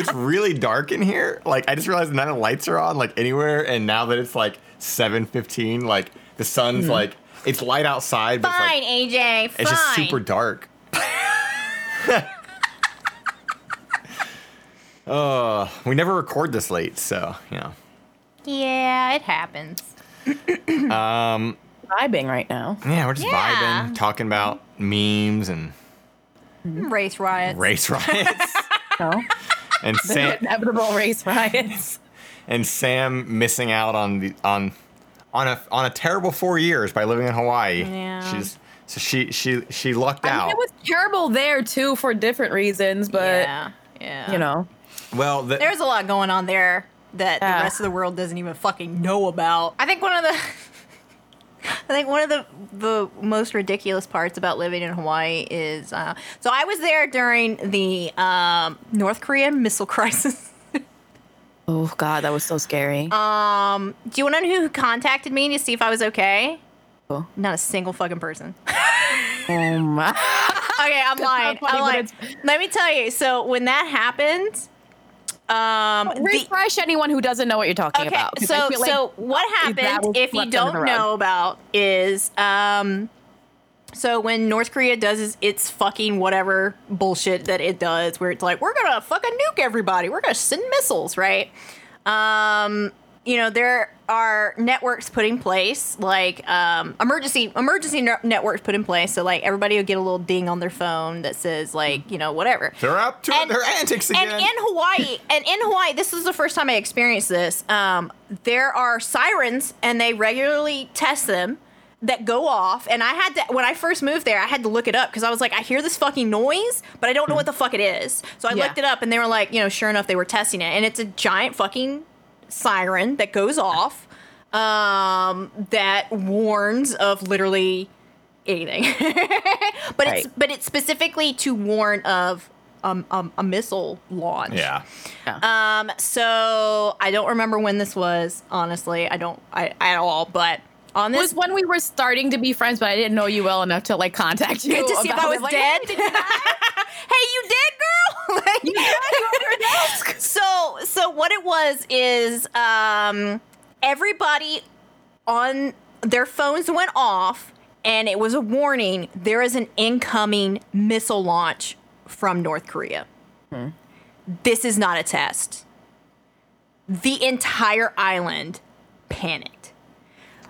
it's really dark in here. Like I just realized none of the lights are on like anywhere, and now that it's like seven fifteen, like the sun's like it's light outside, but Fine, it's, like, AJ. Fine. it's just super dark. Uh, we never record this late, so you know. Yeah, it happens. Um, vibing right now. Yeah, we're just Yeah. vibing, talking about memes and Race riots. race riots, No. And Sam Inevitable race riots. and Sam missing out on the on on a on a terrible four years by living in Hawaii. Yeah. She's so she she she lucked I out. mean, it was terrible there too for different reasons, but yeah, yeah. you know, well, the, there's a lot going on there that Yeah. the rest of the world doesn't even fucking know about. I think one of the I think one of the the most ridiculous parts about living in Hawaii is uh, so I was there during the um, North Korean missile crisis. oh god, that was so scary. Um, do you want to know who contacted me to see if I was okay? Oh. Not a single fucking person. oh my. Okay, I'm lying. funny, I'm lying. Let me tell you. So when that happened, um, the- Refresh anyone who doesn't know what you're talking about. Okay, about. so like so what happened? If you don't know about is um, so when North Korea does its- its fucking whatever bullshit that it does, where it's like we're gonna fucking nuke everybody, we're gonna send missiles, right? Um, you know there are networks put in place like um, emergency emergency ne- networks put in place, so like everybody will get a little ding on their phone that says like you know whatever. they're up to And- their antics again. And in Hawaii, and in Hawaii, this is the first time I experienced this. Um, there are sirens, and they regularly test them that go off. And I had to, when I first moved there, I had to look it up because I was like, I hear this fucking noise, but I don't know what the fuck it is. So I Yeah. looked it up, and they were like, you know, sure enough, they were testing it, and it's a giant fucking siren that goes off um, that warns of literally anything. but it's but it's specifically to warn of um, um, a missile launch. yeah, Um. So I don't remember when this was. Honestly, I don't. I at all. But on It this, was when we were starting to be friends, but I didn't know you well enough to like contact you to see if I was Like, dead. "Hey, did you die? hey, you dead, girl? Like- You died? You under a desk?" so so what it was is um everybody on their phones went off and it was a warning there is an incoming missile launch from North Korea. This is not a test. The entire island panicked.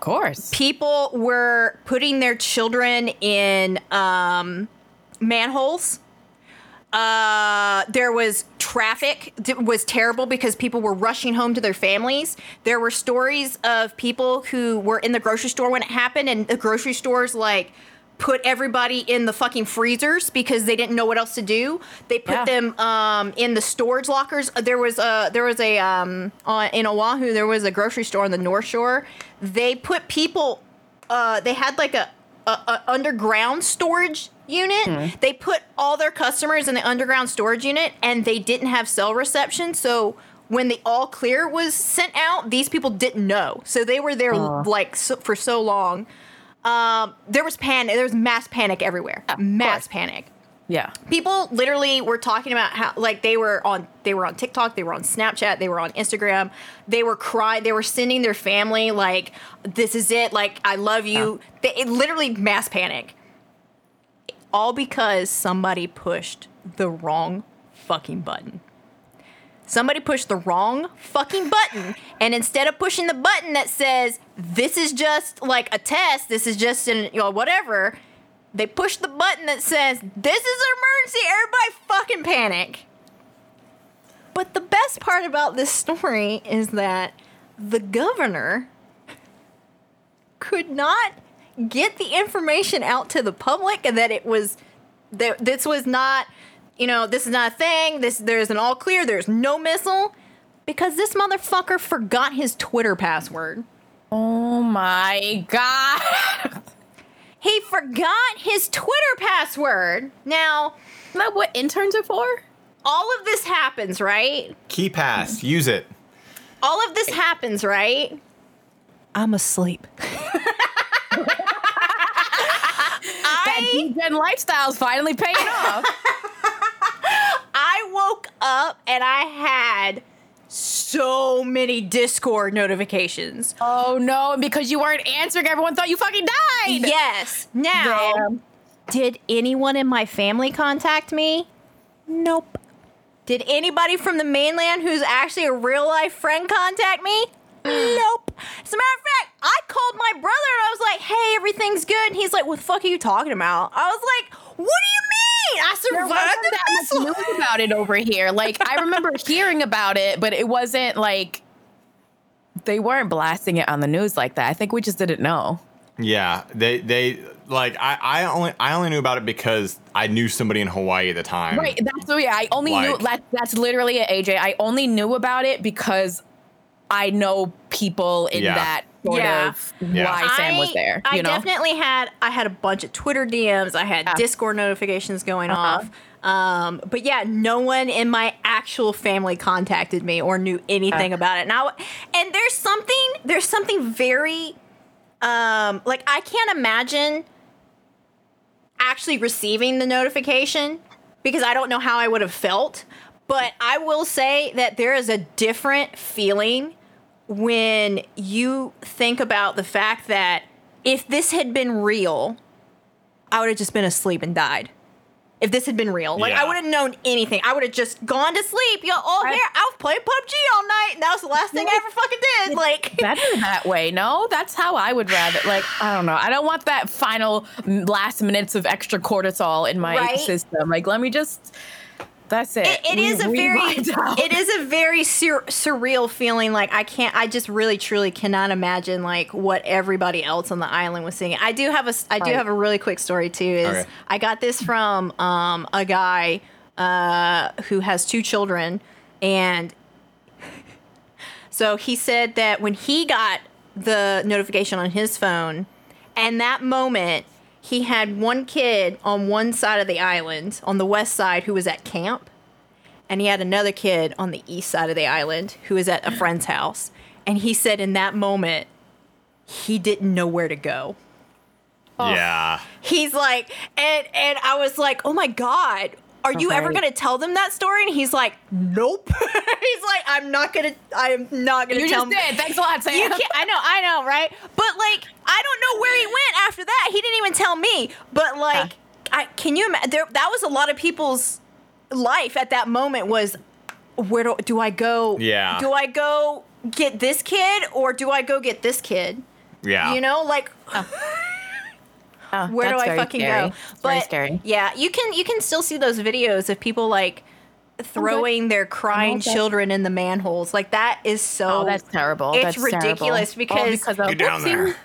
Of course. People were putting their children in um, manholes. Uh, there was traffic that was terrible because people were rushing home to their families. There were stories of people who were in the grocery store when it happened, and the grocery stores like put everybody in the fucking freezers because they didn't know what else to do. They put Yeah. them um, in the storage lockers. There was a there was a um, on, in Oahu there was a grocery store on the North Shore. They put people. Uh, they had like a, a, a underground storage unit. They put all their customers in the underground storage unit, and they didn't have cell reception. So when the all clear was sent out, these people didn't know. So they were there like so, for so long. Um, there was panic. There was mass panic everywhere. mass course. panic Yeah. people literally were talking about how like they were on they were on TikTok, they were on Snapchat, they were on Instagram, they were crying, they were sending their family like this is it, like I love you. They, it literally mass panic. All because somebody pushed the wrong fucking button. Somebody pushed the wrong fucking button, and instead of pushing the button that says this is just like a test, this is just an you know whatever, they push the button that says this is an emergency. Everybody fucking panic. But the best part about this story is that the governor could not get the information out to the public and that it was that this was not you know this is not a thing. This there's an all clear. There's no missile. Because this motherfucker forgot his twitter password. Oh my god. he forgot his twitter password. Now Isn't that what interns are for? all of this happens right? KeePass, use it. all of this happens right? I'm asleep. That I, gen lifestyle's finally paying off. I woke up and I had so many Discord notifications. Oh no! And because you weren't answering, everyone thought you fucking died. Yes. Now, Damn. did anyone in my family contact me? Nope. Did anybody from the mainland who's actually a real life friend contact me? Nope. As a matter of fact, I called my brother and I was like, hey, everything's good. And he's like, what the fuck are you talking about? I was like, what do you mean? I There survived wasn't the that much news about it over here. Like I remember hearing about it, but it wasn't like they weren't blasting it on the news like that. I think we just didn't know. Yeah, they they like I, I only I only knew about it because I knew somebody in Hawaii at the time. Right. That's so yeah. I only knew Like- that. That's literally it, AJ. I only knew about it because I know people in Yeah. that sort Yeah. of Yeah. why Sam was there. I You know. definitely had I had a bunch of Twitter DMs. I had Yeah. Discord notifications going Uh-huh. off. Um, but yeah, no one in my actual family contacted me or knew anything Uh. about it. Now, and there's something there's something very um, like I can't imagine actually receiving the notification because I don't know how I would have felt. But I will say that there is a different feeling when you think about the fact that if this had been real, I would have just been asleep and died. If this had been real, like I wouldn't known anything. I would have just gone to sleep. Yo, oh, I- here I was playing PUBG all night, and that was the last thing I ever fucking did. Like, better that way. No, that's how I would rather. Like, I don't know. I don't want that final last minutes of extra cortisol in my Right? system. Like, let me just. That's it. it, it We- is a very it is a very sur- surreal feeling like i can't i just really truly cannot imagine like what everybody else on the island was seeing i do have a I do have a really quick story too is Okay. i got this from um, a guy uh, who has two children and so he said that when he got the notification on his phone, and that moment, he had one kid on one side of the island, on the west side, who was at camp, and he had another kid on the east side of the island who was at a friend's house. And he said in that moment, he didn't know where to go. Yeah. He's like, and and I was like, oh my god, are you ever gonna tell them that story? And he's like, nope. he's like, I'm not gonna, I'm not gonna You tell just them. did. Thanks a lot, Sam. You can't, I know, I know, right? But like, I don't know where he went after that. He didn't even tell me. But like, I can you imagine? That was a lot of people's life at that moment. Was where do do I go? Yeah. Do I go get this kid or do I go get this kid? Yeah. You know, like Oh, oh where do I fucking scary. go? It's very But scary. yeah, you can you can still see those videos of people like throwing their crying children in the manholes. Like that is so Oh, that's terrible. It's That's terrible. ridiculous All because because of Get down there.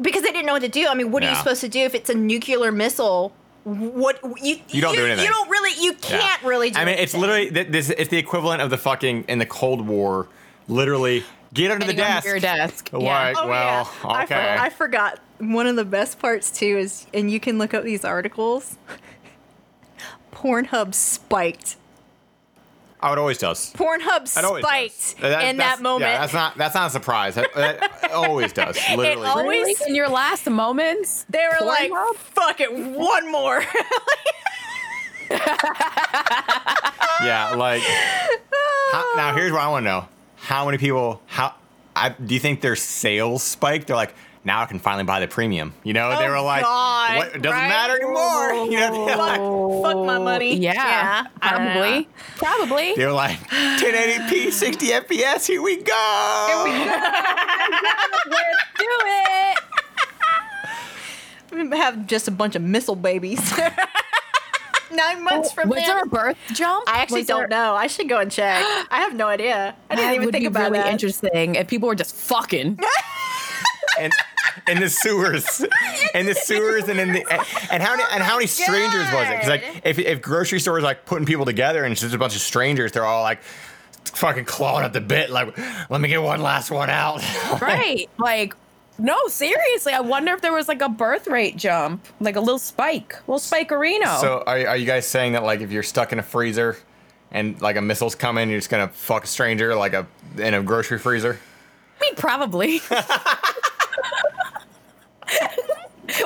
Because they didn't know what to do. I mean, what are you supposed to do if it's a nuclear missile? What you You don't do anything. You don't really. You can't really. do I mean, it's literally this. It's the equivalent of the fucking in the Cold War. Literally, get under the Getting under desk. your desk. All Yeah. right. Oh, well, yeah. I, for- okay. I forgot. One of the best parts too is, and you can look up these articles. Pornhub spiked. Oh, it always does. Pornhub always spiked does. in that moment. Yeah, that's not. That's not a surprise. That, that always does. Literally. always- Really? In your last moments, they were like, "Fuck it, one more." Yeah, like how, now here's what I want to know: How many people? How I, do you think their sales spiked? They're like, now I can finally buy the premium. You know, they Oh, were like, God, what? It doesn't right? matter anymore. You know, they're like, fuck, fuck my money. Yeah, I don't probably, probably. they were like 1080p, 60 FPS. Here we go. Let's do it. We have just a bunch of missile babies. Nine months from Was now. there a birth jump? I actually Was don't there- know. I should go and check. I have no idea. I didn't That even would think be about really that. interesting if people were just fucking. And in the sewers, in the sewers, and in the and how many and how many oh strangers was it? Because like if if grocery stores like putting people together and it's just a bunch of strangers, they're all like fucking clawing at the bit, like let me get one last one out. right. Like, no, seriously. I wonder if there was like a birth rate jump, like a little spike, little spike spikerino. So are, are you guys saying that like if you're stuck in a freezer and like a missile's coming, you're just gonna fuck a stranger like a in a grocery freezer? I mean, probably.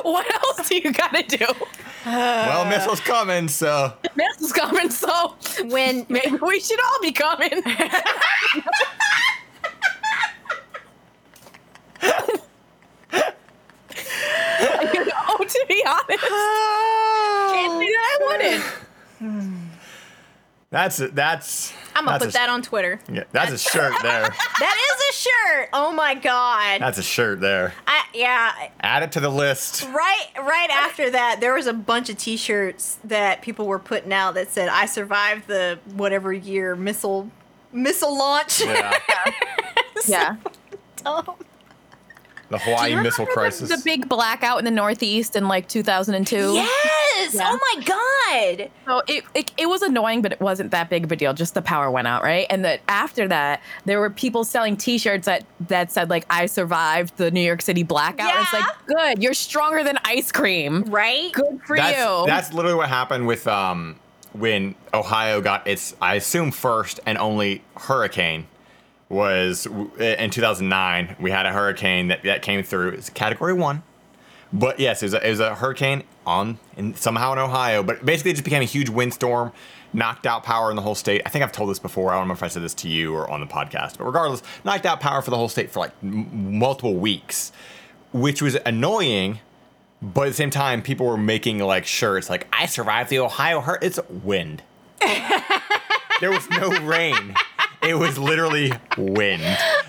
what else do you gotta do? well, missiles coming, so This is coming, so When maybe we should all be coming. oh, to be honest, ah. can't say that I wouldn't. that's that's. I'm gonna that's put a, that on Twitter. Yeah, that's a shirt there. That is a shirt. Oh my god. That's a shirt there. I, yeah. Add it to the list. Right, right after that, there was a bunch of T-shirts that people were putting out that said, "I survived the whatever year missile missile launch." Yeah, Yeah. Dumb. The Hawaii missile crisis. The big blackout in the Northeast in like 2002. Yes. Yeah. Oh my god. So it, it it was annoying, but it wasn't that big of a deal. Just the power went out, right? And that after that, there were people selling T-shirts that that said like "I survived the New York City blackout." It's Yeah. like good, you're stronger than ice cream. Right. Good for that's, you. That's literally what happened with um when Ohio got its I assume first and only hurricane was uh, in 2009. We had a hurricane that, that came through. It's category one, but yes, it was a, it was a hurricane on in, somehow in Ohio. But basically, it just became a huge windstorm, knocked out power in the whole state. I think I've told this before. I don't know if I said this to you or on the podcast, but regardless, knocked out power for the whole state for like m- multiple weeks, which was annoying. But at the same time, people were making like shirts like "I survived the Ohio hur It's wind. there was no rain. It was literally wind.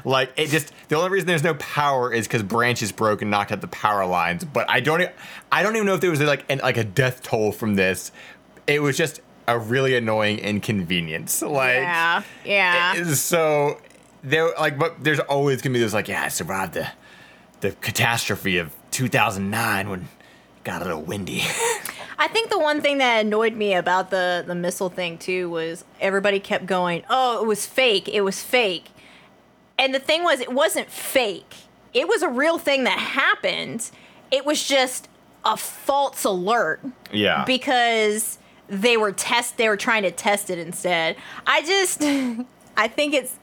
Like it just the only reason there's no power is because branches broke and knocked out the power lines. But I don't I don't even know if there was like an, like a death toll from this. It was just a really annoying inconvenience. Like Yeah. Yeah. it so there like but there's always gonna be this like yeah I survived the the catastrophe of 2009 when got a little windy. I think the one thing that annoyed me about the the missile thing too was everybody kept going, "Oh, it was fake. It was fake." And the thing was it wasn't fake. It was a real thing that happened. It was just a false alert yeah. because they were test they were trying to test it instead. I just I think it's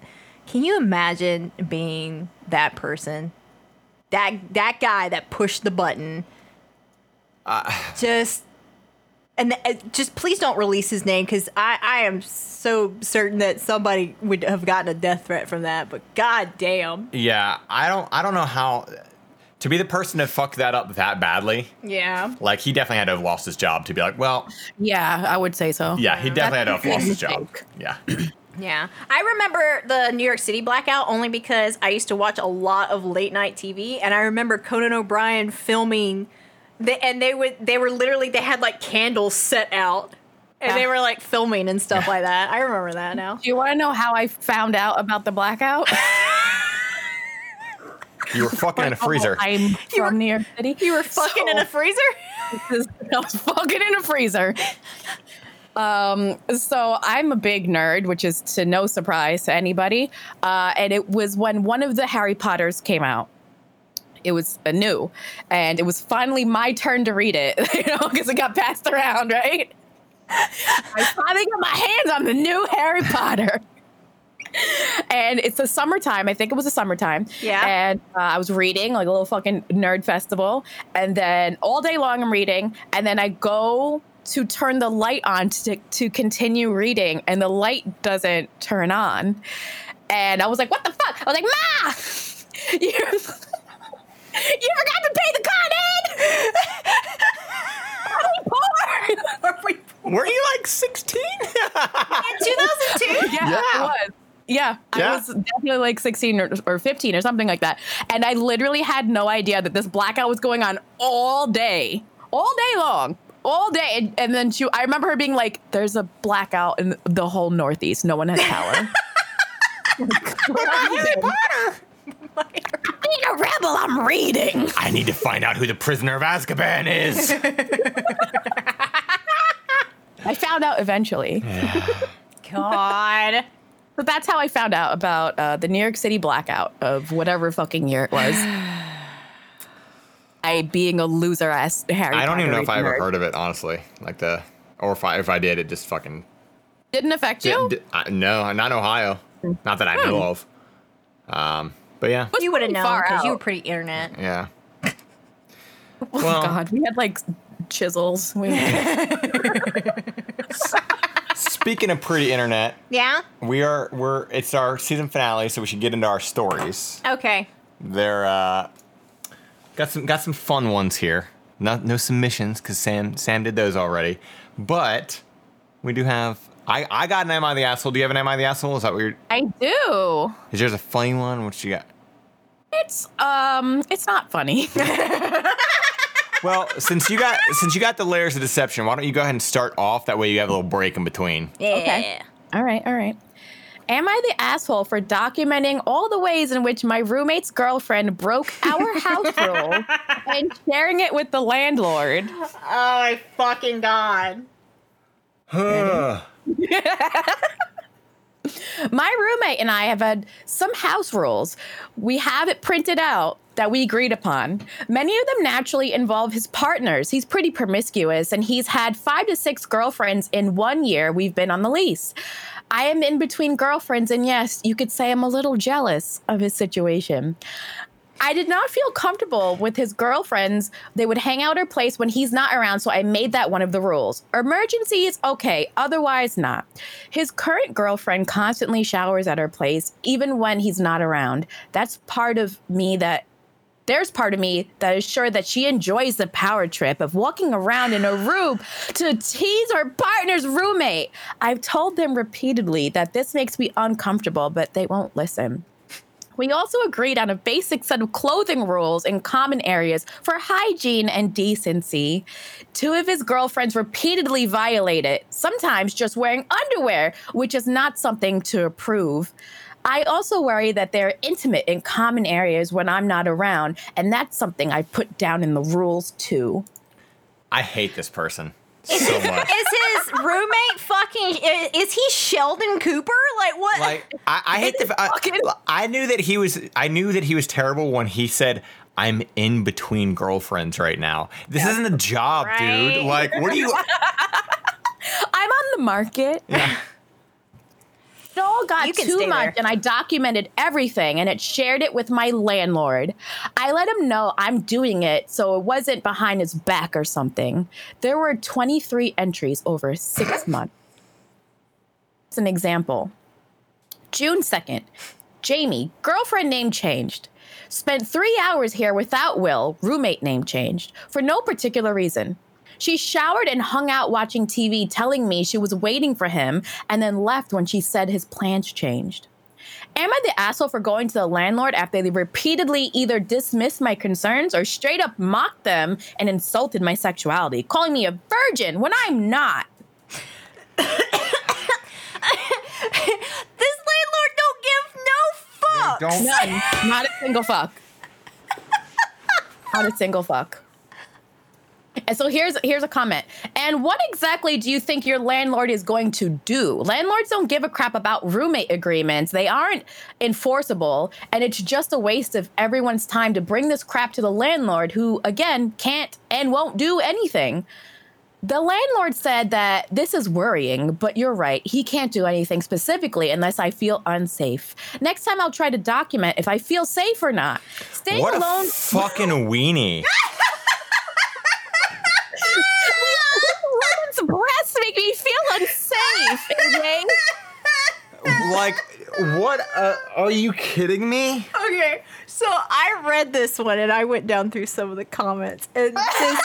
can you imagine being that person? That that guy that pushed the button. Just and uh, just please don't release his name because I, I am so certain that somebody would have gotten a death threat from that. But god damn, yeah, I don't I don't know how to be the person to fuck that up that badly. yeah, Like he definitely had to have lost his job to be like, well, yeah, I would say so. yeah, he definitely had to have lost his job. Yeah. yeah. I remember the New York City blackout only because I used to watch a lot of late night TV, and I remember Conan O'Brien filming. The, and they would they were literally they had like candles set out and they were like filming and stuff like that. I remember that now. Do you want to know how I found out about the blackout? You were fucking in a freezer. I'm from New York City. You were fucking in a freezer? I was fucking in a freezer. Um, so I'm a big nerd, which is to no surprise to anybody. Uh, and it was when one of the Harry Potters came out. It was a new, and it was finally my turn to read it, you know, because it got passed around, right? I finally got my hands on the new Harry Potter. and it's the summertime. I think it was the summertime. Yeah. And uh, I was reading like a little fucking nerd festival, and then all day long I'm reading, and then I go to turn the light on to to continue reading, and the light doesn't turn on, and I was like, "What the fuck?" I was like, "Ma, you." You forgot to pay the con ed. Are we poor? Were you like 16? In 2002? Yeah, Yeah. I was. Yeah, I was definitely like 16 or, or 15 or something like that. And I literally had no idea that this blackout was going on all day, all day long, all day. And, and then she, I remember her being like, there's a blackout in the whole Northeast. No one has power. Harry Potter. Being a rebel, I'm reading. I need to find out who the prisoner of Azkaban is. I found out eventually. God. But that's how I found out about uh, the New York City blackout of whatever fucking year it was. I being a loser ass Harry. I don't even know if I ever Potter heard of it, honestly. Like the, or if I if I did, it just fucking. Didn't affect you. Di- I- no, not in Ohio. Not that I know of. Um, but yeah, Was You would have known because you were pretty internet. yeah. Oh Well- God, we had like chisels. We- Speaking of pretty internet, Yeah. we are we're it's our season finale, so we should get into our stories. Okay. They're uh, got some got some fun ones here. Not no submissions because Sam Sam did those already, but we do have. I, I got an Am I the asshole? Do you have an Am I the asshole? Is that what you're? I do. Is yours a funny one? What you got? It's um, it's not funny. Well, since you got since you got the layers of deception, why don't you go ahead and start off? That way you have a little break in between. Yeah. Okay. all right, all right. Am I the asshole for documenting all the ways in which my roommate's girlfriend broke our house rule and sharing it with the landlord? Oh my fucking god. My roommate and I have had some house rules. We have it printed out that we agreed upon. Many of them naturally involve his partners. He's pretty promiscuous and he's had five to six girlfriends in one year we've been on the lease. I am in between girlfriends, and yes, you could say I'm a little jealous of his situation. I did not feel comfortable with his girlfriends. They would hang out at her place when he's not around, so I made that one of the rules. Emergencies, okay, otherwise not. His current girlfriend constantly showers at her place, even when he's not around. That's part of me that there's part of me that is sure that she enjoys the power trip of walking around in a room to tease her partner's roommate. I've told them repeatedly that this makes me uncomfortable, but they won't listen. We also agreed on a basic set of clothing rules in common areas for hygiene and decency. Two of his girlfriends repeatedly violate it, sometimes just wearing underwear, which is not something to approve. I also worry that they're intimate in common areas when I'm not around, and that's something I put down in the rules too. I hate this person so much. Is his roommate fucking? i- Is he Sheldon Cooper? Like what? like I, I hate the. I, Fucking- I knew that he was. I knew that he was terrible when he said. I'm in between girlfriends right now. This isn't a job, Right. dude. Like, what are you? I'm on the market. It all got too much, there. and I documented everything and it shared it with my landlord. I let him know I'm doing it, so it wasn't behind his back or something. There were 23 entries over six months. It's an example. June 2nd, Jamie, girlfriend name changed. Spent three hours here without Will, roommate name changed, for no particular reason. She showered and hung out watching TV, telling me she was waiting for him, and then left when she said his plans changed. Am I the asshole for going to the landlord after they repeatedly either dismissed my concerns or straight up mocked them and insulted my sexuality, calling me a virgin when I'm not? this landlord don't give no fucks. Don't. None. Not a single fuck. Not a single fuck. And so here's here's a comment. And what exactly do you think your landlord is going to do? Landlords don't give a crap about roommate agreements. They aren't enforceable, and it's just a waste of everyone's time to bring this crap to the landlord who again can't and won't do anything. The landlord said that this is worrying, but you're right. He can't do anything specifically unless I feel unsafe. Next time I'll try to document if I feel safe or not. Staying What alone. a fucking weenie. Women's breasts make me feel unsafe. AJ. like, what? Uh, are you kidding me? Okay, so I read this one and I went down through some of the comments and just,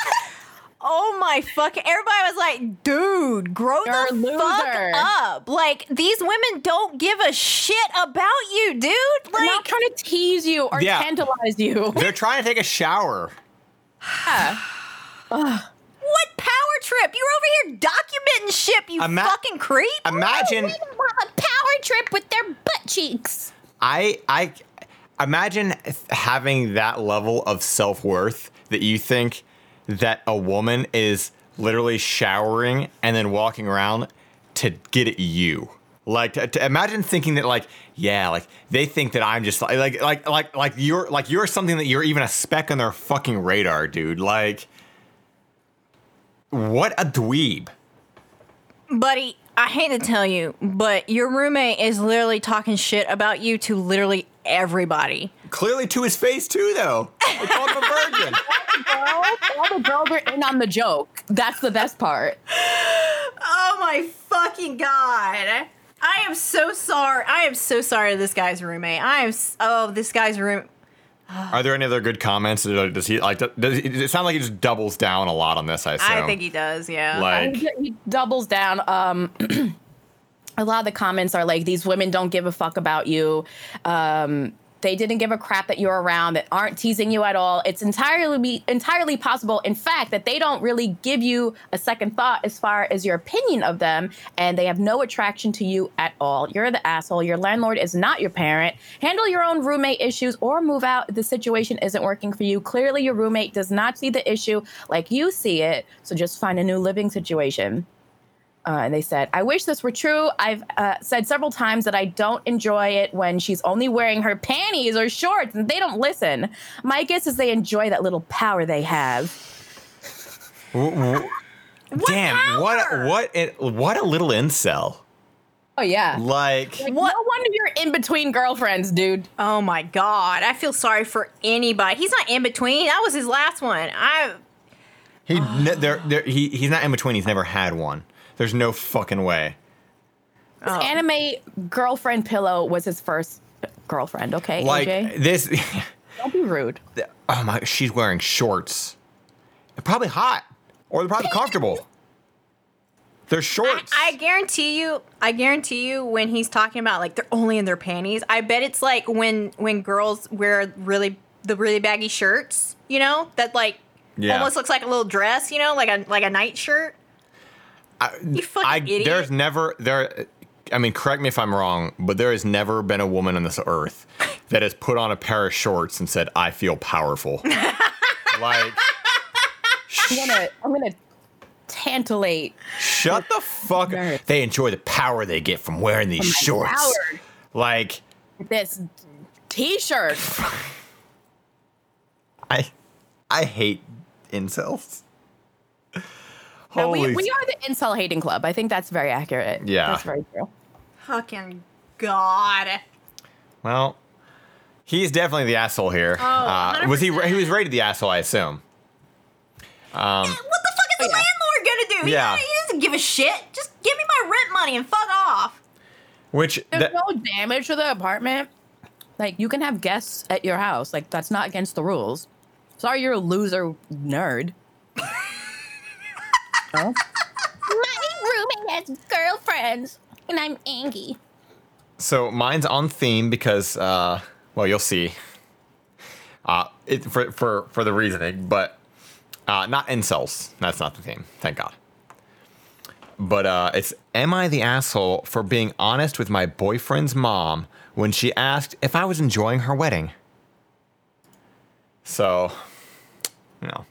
oh my fuck! Everybody was like, "Dude, grow You're the fuck up!" Like these women don't give a shit about you, dude. I'm Like, not trying to tease you or Yeah. tantalize you. They're trying to take a shower. Yeah. what power trip? You're over here documenting shit, you Ima- fucking creep. Imagine. a power trip with their butt cheeks. I I imagine having that level of self worth that you think that a woman is literally showering and then walking around to get at you. Like to, to imagine thinking that like yeah like they think that I'm just like like like like you're like you're something that you're even a speck on their fucking radar, dude. Like what a dweeb. Buddy, I hate to tell you, but your roommate is literally talking shit about you to literally everybody. Clearly to his face too, though. They called him a virgin. All the girls are in on the joke. That's the best part. Oh my fucking god. I am so sorry. I am so sorry to this guy's roommate. I am s- oh, this guy's room Are there any other good comments? Does he like? Does he, it sound like he just doubles down a lot on this? I assume. I think he does, yeah. Like- he, he doubles down. Um, a lot of the comments are like, "These women don't give a fuck about you. Um, they didn't give a crap that you're around. That aren't teasing you at all. It's entirely be entirely possible, in fact, that they don't really give you a second thought as far as your opinion of them, and they have no attraction to you at all. You're the asshole. Your landlord is not your parent. Handle your own roommate issues or move out the situation isn't working for you. Clearly, your roommate does not see the issue like you see it. So just find a new living situation." Uh, and they said, I wish this were true. I've uh, said several times that I don't enjoy it when she's only wearing her panties or shorts and they don't listen. My guess is they enjoy that little power they have. Damn! What? power? What? It, what a little incel. Oh, yeah. Like Like, No wonder you're in between girlfriends, dude. oh my god. I feel sorry for anybody. He's not in between. That was his last one. I he, ne- there, there, he, he's not in between. He's never had one. There's no fucking way. oh. Anime girlfriend pillow was his first girlfriend, okay, Like AJ? this. Don't be rude. oh my! She's wearing shorts. They're probably hot, or they're probably comfortable. They're shorts. I guarantee you, I guarantee you, when he's talking about like they're only in their panties, I bet it's like when when girls wear really the really baggy shirts, you know, that like Yeah. almost looks like a little dress, you know, like a like a night shirt. You fucking I, idiot. There's never there. I mean, correct me if I'm wrong, but there has never been a woman on this earth that has put on a pair of shorts and said, "I feel powerful." like, I'm gonna, I'm gonna tantallate shut the fuck. Nerd. up. They enjoy the power they get from wearing these my shorts. power. Like, this t-shirt. I, I hate incels. No, we, we are the incel hating club. I think that's very accurate. Yeah. That's very true. fucking god. Well, he's definitely the asshole here. Oh, uh, was he? He was rated the asshole, I assume. what the fuck is the Oh, yeah. landlord gonna do? He- Yeah. He, doesn't give a shit. Just give me my rent money and fuck off. Which There's that- no damage to the apartment. Like you can have guests at your house. Like that's not against the rules. Sorry, you're a loser nerd. My roommate has girlfriends, and I'm Angie. So mine's on theme because, uh, well, you'll see. Uh, it, for for for the reasoning, but uh, not incels. That's not the theme. Thank God. But uh, it's am I the asshole for being honest with my boyfriend's mom when she asked if I was enjoying her wedding? So, you know.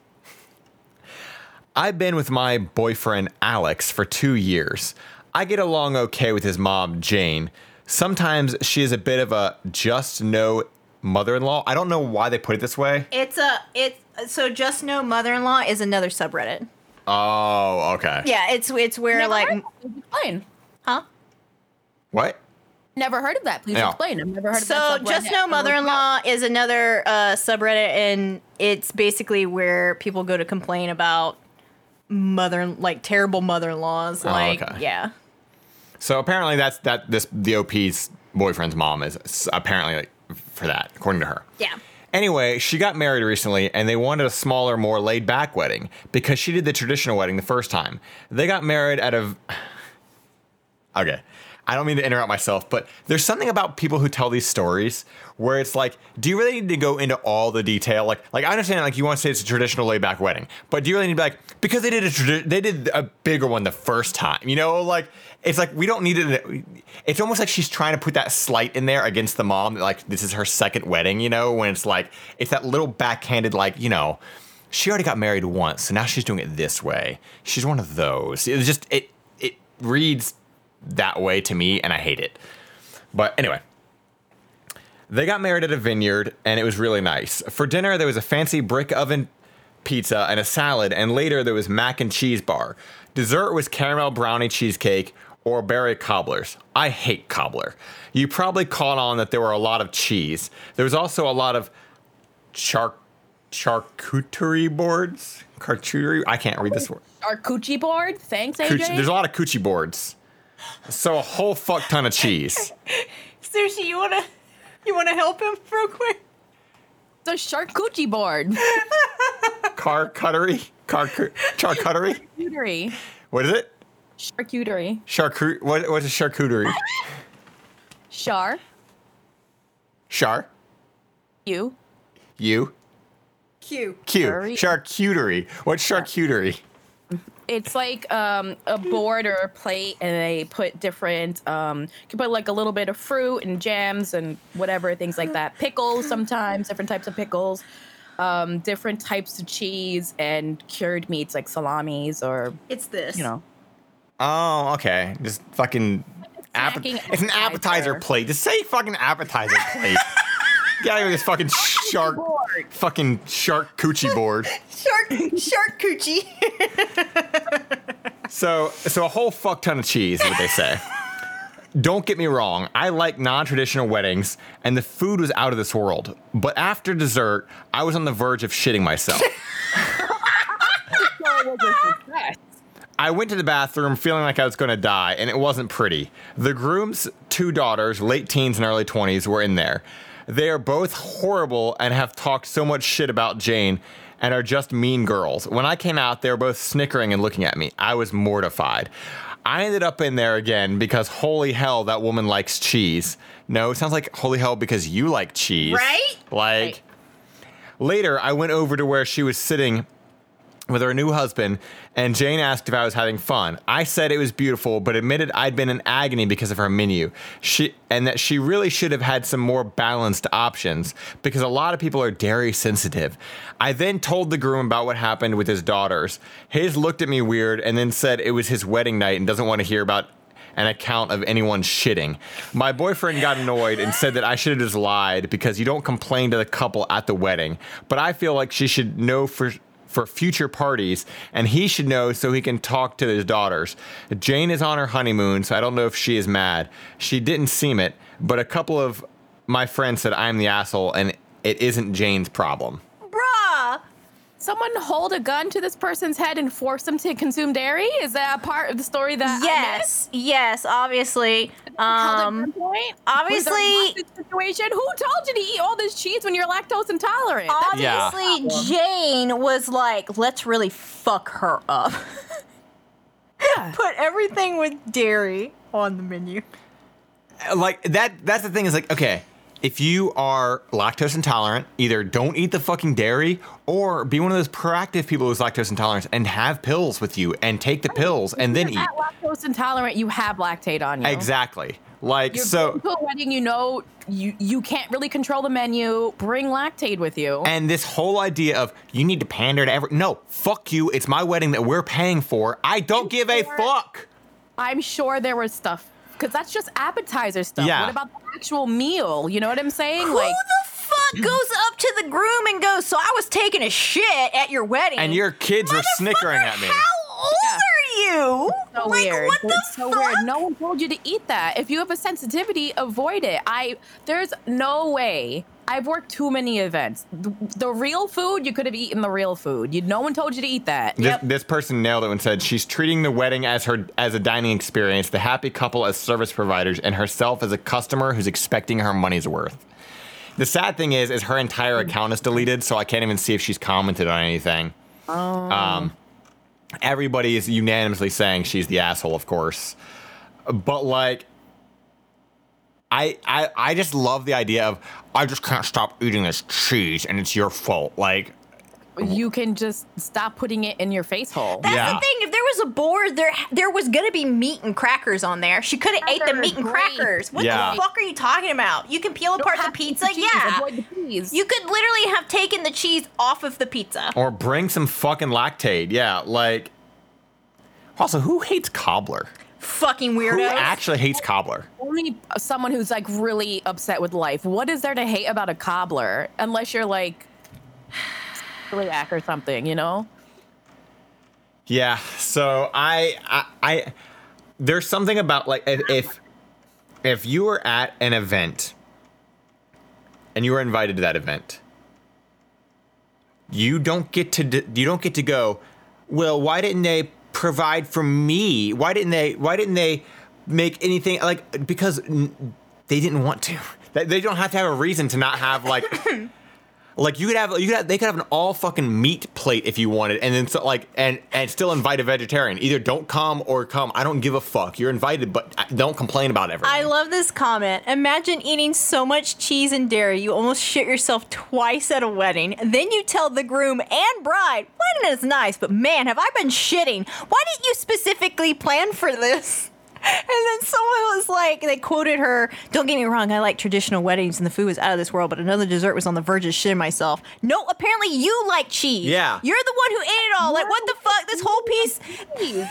I've been with my boyfriend Alex for two years. I get along okay with his mom, Jane. Sometimes she is a bit of a just no mother in law. I don't know why they put it this way. It's a it's so just no mother-in-law is another subreddit. Oh, okay. Yeah, it's it's where Never like heard of that. Explain. huh? What? Never heard of that. Please Yeah. explain. I've never heard of So that. So just know I'm gonna look it up. mother-in-law is another uh, subreddit, and it's basically where people go to complain about mother like terrible mother-in-laws. Oh, like okay. yeah, So apparently that's that this the OP's boyfriend's mom is apparently like, for that, according to her. yeah. Anyway, she got married recently and they wanted a smaller, more laid back wedding because she did the traditional wedding the first time. They got married at a. Okay. I don't mean to interrupt myself, but there's something about people who tell these stories where it's like, do you really need to go into all the detail? Like, like I understand, like you want to say it's a traditional laid back wedding, but do you really need to be like because they did a tradi- they did a bigger one the first time? You know, like it's like we don't need it. It's almost like she's trying to put that slight in there against the mom, like this is her second wedding. You know, when it's like it's that little backhanded, like you know, she already got married once, so now she's doing it this way. She's one of those. It's just it it reads that way to me, and I hate it. But anyway, they got married at a vineyard, and it was really nice. For dinner, there was a fancy brick oven pizza and a salad, and later there was mac and cheese bar. Dessert was caramel brownie cheesecake, or berry cobblers. I hate cobbler. You probably caught on that there were a lot of cheese. There was also a lot of char- charcuterie boards. Charcuterie. I can't read this word. Coochie board. Thanks, AJ. Coochie, there's a lot of coochie boards. So a whole fuck ton of cheese. Sushi, you wanna you wanna help him real quick? the charcuterie board. Car cuttery. Car charcuterie. Charcuterie. What is it? Charcuterie. Charcut. What? What's a charcuterie? Char. Char. You. You. Q. Q. Curry. Charcuterie. What's charcuterie? It's like um, a board or a plate, and they put different. Um, you can put like a little bit of fruit and jams and whatever things like that. Pickles sometimes, different types of pickles, um, different types of cheese and cured meats like salamis or It's this. you know. Oh, okay. Just fucking. App- it's an appetizer appetizer. plate. Just say fucking appetizer plate. Get out of with this fucking shark, fucking shark coochie board. Shark shark coochie. So, so a whole fuck ton of cheese is what they say. Don't get me wrong, I like non-traditional weddings, and the food was out of this world. But after dessert, I was on the verge of shitting myself. I went to the bathroom feeling like I was going to die, and it wasn't pretty. The groom's two daughters, late teens and early 20s, were in there. They are both horrible and have talked so much shit about Jane and are just mean girls. When I came out, they were both snickering and looking at me. I was mortified. I ended up in there again because holy hell, that woman likes cheese. No, it sounds like holy hell because you like cheese. Right? Like, Right. later, I went over to where she was sitting with her new husband, and Jane asked if I was having fun. I said it was beautiful, but admitted I'd been in agony because of her menu. She and that she really should have had some more balanced options because a lot of people are dairy sensitive. I then told the groom about what happened with his daughters. Hayes looked at me weird and then said it was his wedding night and doesn't want to hear about an account of anyone shitting. My boyfriend got annoyed and said that I should have just lied because you don't complain to the couple at the wedding. But I feel like she should know for for future parties and he should know so he can talk to his daughters. Jane is on her honeymoon, so I don't know if she is mad. She didn't seem it, but a couple of my friends said I'm the asshole and it isn't Jane's problem. Bruh. Someone hold a gun to this person's head and force them to consume dairy? Is that a part of the story that Yes. Yes, obviously. I Um missed? Held at gunpoint? obviously- Was there a hostage situation. Who told you to eat all this cheese when you're lactose intolerant? That's Yeah. obviously Jane was like, let's really fuck her up. Yeah. Put everything with dairy on the menu. like that that's the thing is like okay if you are lactose intolerant either don't eat the fucking dairy or be one of those proactive people who's lactose intolerant and have pills with you and take the pills and then eat At lactose intolerant, you have Lactaid on you. exactly like You're so going to a wedding, you know, you you can't really control the menu. Bring Lactaid with you. and this whole idea of you need to pander to every no fuck you it's my wedding that we're paying for i don't give a fuck I'm sure there was stuff because that's just appetizer stuff. Yeah. What about the actual meal? You know what I'm saying? Like Who the fuck goes up to the groom and goes, So I was taking a shit at your wedding. and your kids are snickering at me How old Yeah. are you? so like, weird. What the so fuck? weird. No one told you to eat that. If you have a sensitivity, avoid it. I there's no way. I've worked too many events. The, the real food, you could have eaten the real food. You, no one told you to eat that. This, Yep. this person nailed it and said she's treating the wedding as her as a dining experience, the happy couple as service providers, and herself as a customer who's expecting her money's worth. The sad thing is, is her entire account is deleted, so I can't even see if she's commented on anything. Um, everybody is unanimously saying she's the asshole, of course, but like. I, I, I just love the idea of I just can't stop eating this cheese and it's your fault. Like You can just stop putting it in your face hole. That's Yeah. the thing. If there was a board, there there was gonna be meat and crackers on there. She could have ate the meat and great. crackers. What Yeah. the fuck are you talking about? You can peel don't apart the have to eat pizza. cheese. Yeah. Avoid the cheese. You could literally have taken the cheese off of the pizza. Or bring some fucking Lactaid. Yeah, like. Also, who hates cobbler? Fucking weirdo. Who actually hates cobbler? only someone who's like really upset with life. What is there to hate about a cobbler? Unless you're like celiac or something, you know? Yeah. So I, I, I there's something about like if if, if you were at an event and you were invited to that event, you don't get to you don't get to go. Well, why didn't they provide for me? Why didn't they? Why didn't they make anything like because they didn't want to. They don't have to have a reason to not have like. Like you could have, you could have, they could have an all fucking meat plate if you wanted, and then so like, and and still invite a vegetarian. Either don't come or come. I don't give a fuck. You're invited, but don't complain about everything. I love this comment. Imagine eating so much cheese and dairy you almost shit yourself twice at a wedding. Then you tell the groom and bride, wedding is nice, but man, have I been shitting. Why didn't you specifically plan for this? And then someone was like, they quoted her, don't get me wrong, I like traditional weddings and the food was out of this world, but another dessert was on the verge of shitting myself. No, apparently you like cheese. Yeah. You're the one who ate it all. Like, what the fuck? This whole piece. Please.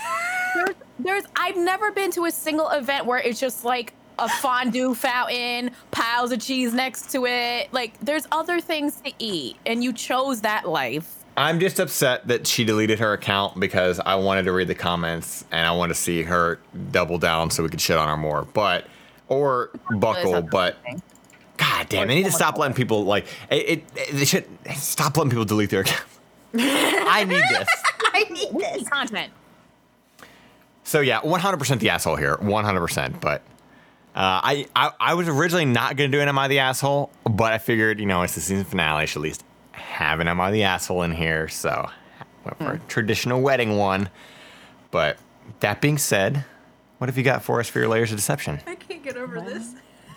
There's, there's, I've never been to a single event where it's just like a fondue fountain, piles of cheese next to it. Like, there's other things to eat, and you chose that life. I'm just upset that she deleted her account because I wanted to read the comments and I wanted to see her double down so we could shit on her more. But or buckle, but god damn, they need to stop letting people like it. it, it they should stop letting people delete their account. I need this. I need this. Content. So yeah, 100% the asshole here, 100%. But uh, I, I I was originally not gonna do an Am I the asshole, but I figured you know it's the season finale, I should at least have an Am I the asshole in here. So went for a hmm. traditional wedding one. But that being said, what have you got for us for your layers of deception? I can't get over this.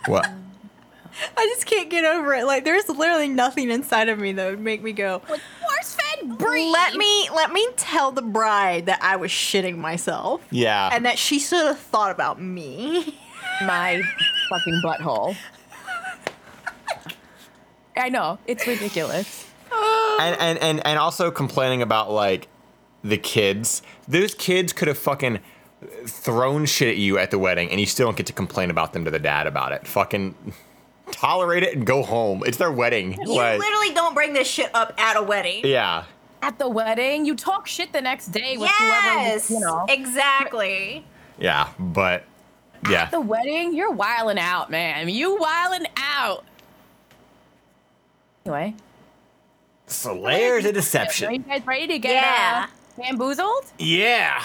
What? I just can't get over it. Like there's literally nothing inside of me that would make me go. Like, force fed breed. Let me let me tell the bride that I was shitting myself. Yeah. And that she should have thought about me. my fucking butthole. I know it's ridiculous. and, and and and also complaining about like the kids. Those kids could have fucking thrown shit at you at the wedding, and you still don't get to complain about them to the dad about it. Fucking tolerate it and go home. It's their wedding. You Like, literally don't bring this shit up at a wedding. yeah. At the wedding, you talk shit the next day with Yes, whoever you know. exactly. Yeah, but yeah. At the wedding, you're wiling out, man. You wiling out. Anyway, So layers of Deception. are you guys ready to get Yeah. uh, bamboozled? Yeah.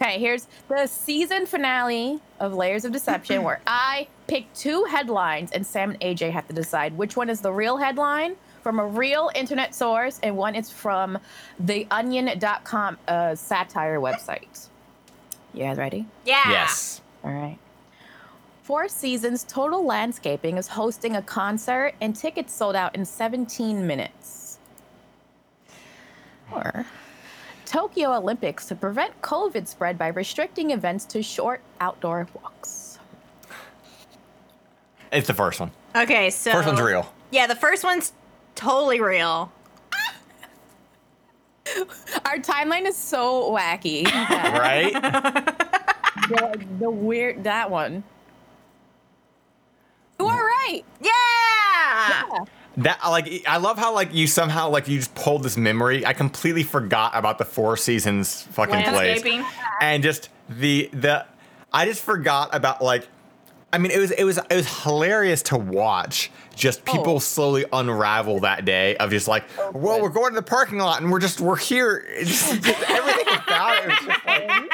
Okay, here's the season finale of Layers of Deception, where I pick two headlines, and Sam and AJ have to decide which one is the real headline from a real internet source, and one is from the Onion.com uh, satire website. You guys ready? Yeah. Yes. All right. Four Seasons Total Landscaping is hosting a concert, and tickets sold out in 17 minutes. Or Tokyo Olympics to prevent COVID spread by restricting events to short outdoor walks. It's the first one. Okay, so First one's real. Yeah, the first one's totally real. Our timeline is so wacky. that Right? the, the weird that one. You are right. Yeah. That like I love how like you somehow like you just pulled this memory. I completely forgot about the Four Seasons fucking place, and just the the I just forgot about like I mean it was it was it was hilarious to watch just people Oh. slowly unravel that day of just like well good. we're going to the parking lot and we're just we're here just, just everything about it was just like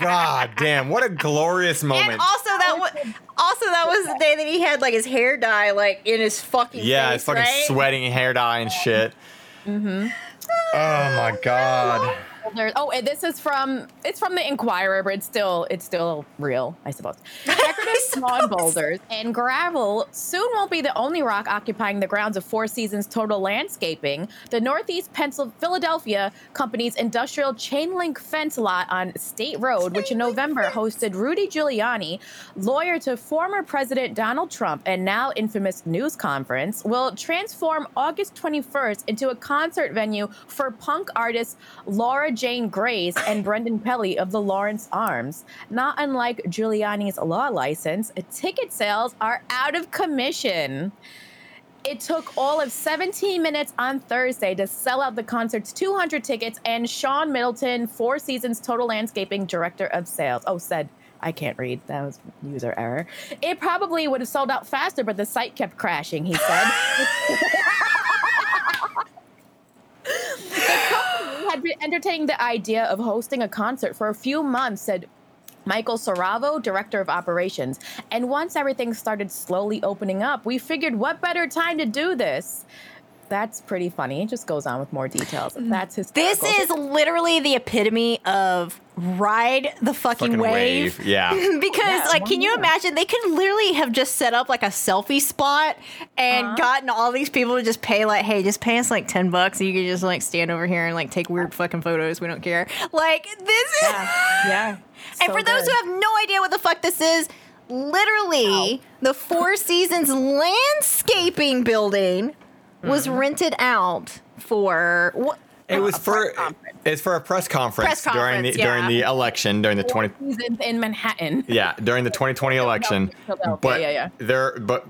God damn what a glorious moment And also that was also that was the day that he had like his hair dye like in his fucking Yeah, face, it's fucking right? sweating hair dye and shit. Mm-hmm. Oh my god. There's, oh, and this is from it's from the Inquirer, but it's still it's still real, I suppose. Decorative lawn boulders and gravel soon won't be the only rock occupying the grounds of Four Seasons Total Landscaping. The Northeast Pencil Philadelphia company's industrial chain link fence lot on State Road, which in November hosted Rudy Giuliani, lawyer to former President Donald Trump and now infamous news conference, will transform August 21st into a concert venue for punk artists Laura Jane Grace and Brendan Kelly of the Lawrence Arms. Not unlike Giuliani's law license, ticket sales are out of commission. It took all of 17 minutes on Thursday to sell out the concert's 200 tickets, and Sean Middleton, Four Seasons Total Landscaping Director of Sales, oh, said, I can't read. That was user error. It probably would have sold out faster, but the site kept crashing, he said. had been entertaining the idea of hosting a concert for a few months, said Michael Saravo, director of operations. And once everything started slowly opening up, we figured what better time to do this? That's pretty funny. It just goes on with more details. That's his. This is literally the epitome of ride the fucking, Fucking wave. wave, yeah. because Yeah, like can you year. imagine they could literally have just set up like a selfie spot and Uh-huh. gotten all these people to just pay like hey just pay us like 10 bucks and you can just like stand over here and like take weird fucking photos we don't care like this is yeah. and So for those who have no idea what the fuck this is literally the four seasons landscaping building was Mm-hmm. rented out for what It was for it's for a press conference, Press during the conference, during the election during the twenty in Manhattan. yeah during the 2020 election. Philadelphia, But yeah, yeah. they're but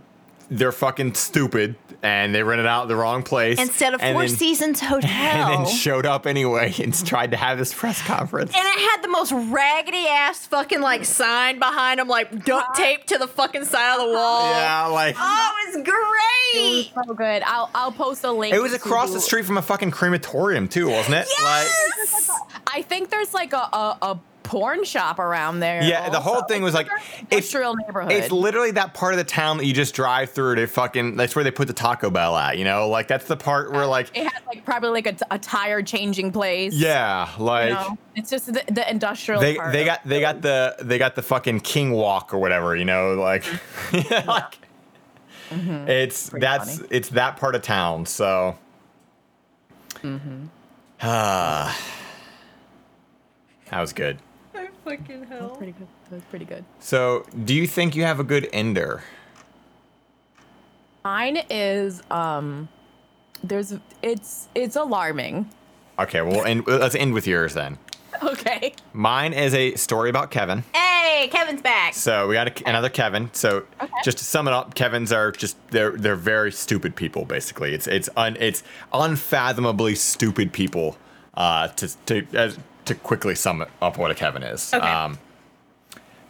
they're fucking stupid and they rented out the wrong place instead of four then- seasons hotel and then showed up anyway and tried to have this press conference. And it had the most raggedy ass fucking like sign behind them, like duct tape to the fucking side of the wall. yeah, like Oh, it was It great. was so good. I'll I'll post a link. it was across the street from a fucking crematorium too, wasn't it? Yes! I think there's like a, a, a porn shop around there. Yeah, the whole thing was like It's it's industrial neighborhood. It's literally that part of the town that you just drive through to fucking. That's where they put the Taco Bell at. You know, like that's the part where like it had like probably like a, a tire changing place. yeah, like. You know? It's just the, the industrial. They, part they got they got the they got the fucking king walk or whatever you know like, like it's Pretty that's funny. it's that part of town so Ah. that was good fucking That was pretty good. That was pretty good. so do you think you have a good ender Mine is um, there's it's it's alarming. okay well and let's end with yours then Okay. mine is a story about kevin Hey, Kevin's back. So we got a, another Kevin. So Okay. just to sum it up, Kevins are just they're they're very stupid people. Basically, it's it's un, it's unfathomably stupid people. Uh, to to as, to quickly sum up what a Kevin is. Okay. Um,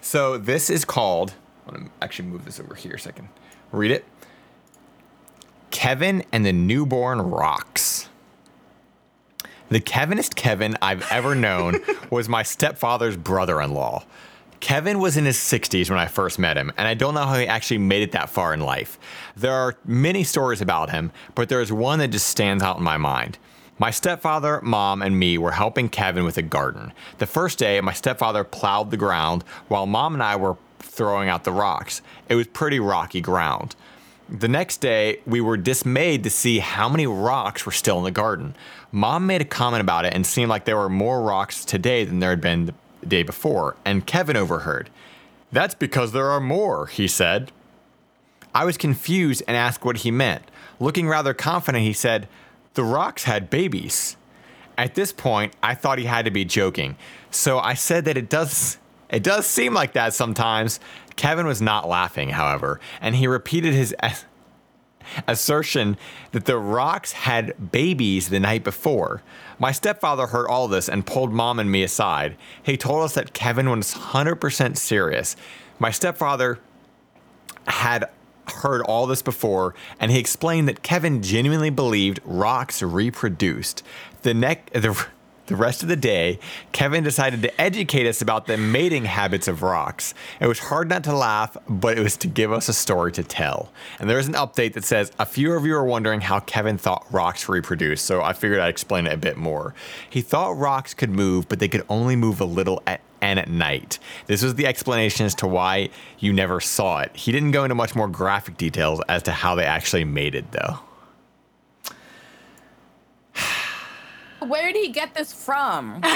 so this is called. I'm gonna actually move this over here so I can read it. Kevin and the newborn rocks. The Kevinest Kevin I've ever known was my stepfather's brother in law. Kevin was in his 60s when I first met him, and I don't know how he actually made it that far in life. There are many stories about him, but there is one that just stands out in my mind. My stepfather, mom, and me were helping Kevin with a garden. The first day, my stepfather plowed the ground while mom and I were throwing out the rocks. It was pretty rocky ground. The next day, we were dismayed to see how many rocks were still in the garden. Mom made a comment about it and seemed like there were more rocks today than there had been the day before, and Kevin overheard. That's because there are more, he said. I was confused and asked what he meant. Looking rather confident, he said, The rocks had babies. At this point, I thought he had to be joking, so I said that it does it does seem like that sometimes. Kevin was not laughing, however, and he repeated his as- assertion that the rocks had babies the night before. My stepfather heard all this and pulled mom and me aside. He told us that Kevin was 100% serious. My stepfather had heard all this before, and he explained that Kevin genuinely believed rocks reproduced. The neck, the, the rest of the day, Kevin decided to educate us about the mating habits of rocks. It was hard not to laugh, but it was to give us a story to tell. And there's an update that says a few of you are wondering how Kevin thought rocks reproduce, so I figured I'd explain it a bit more. He thought rocks could move, but they could only move a little at and at night. This was the explanation as to why you never saw it. He didn't go into much more graphic details as to how they actually mated, though. Where did he get this from? Who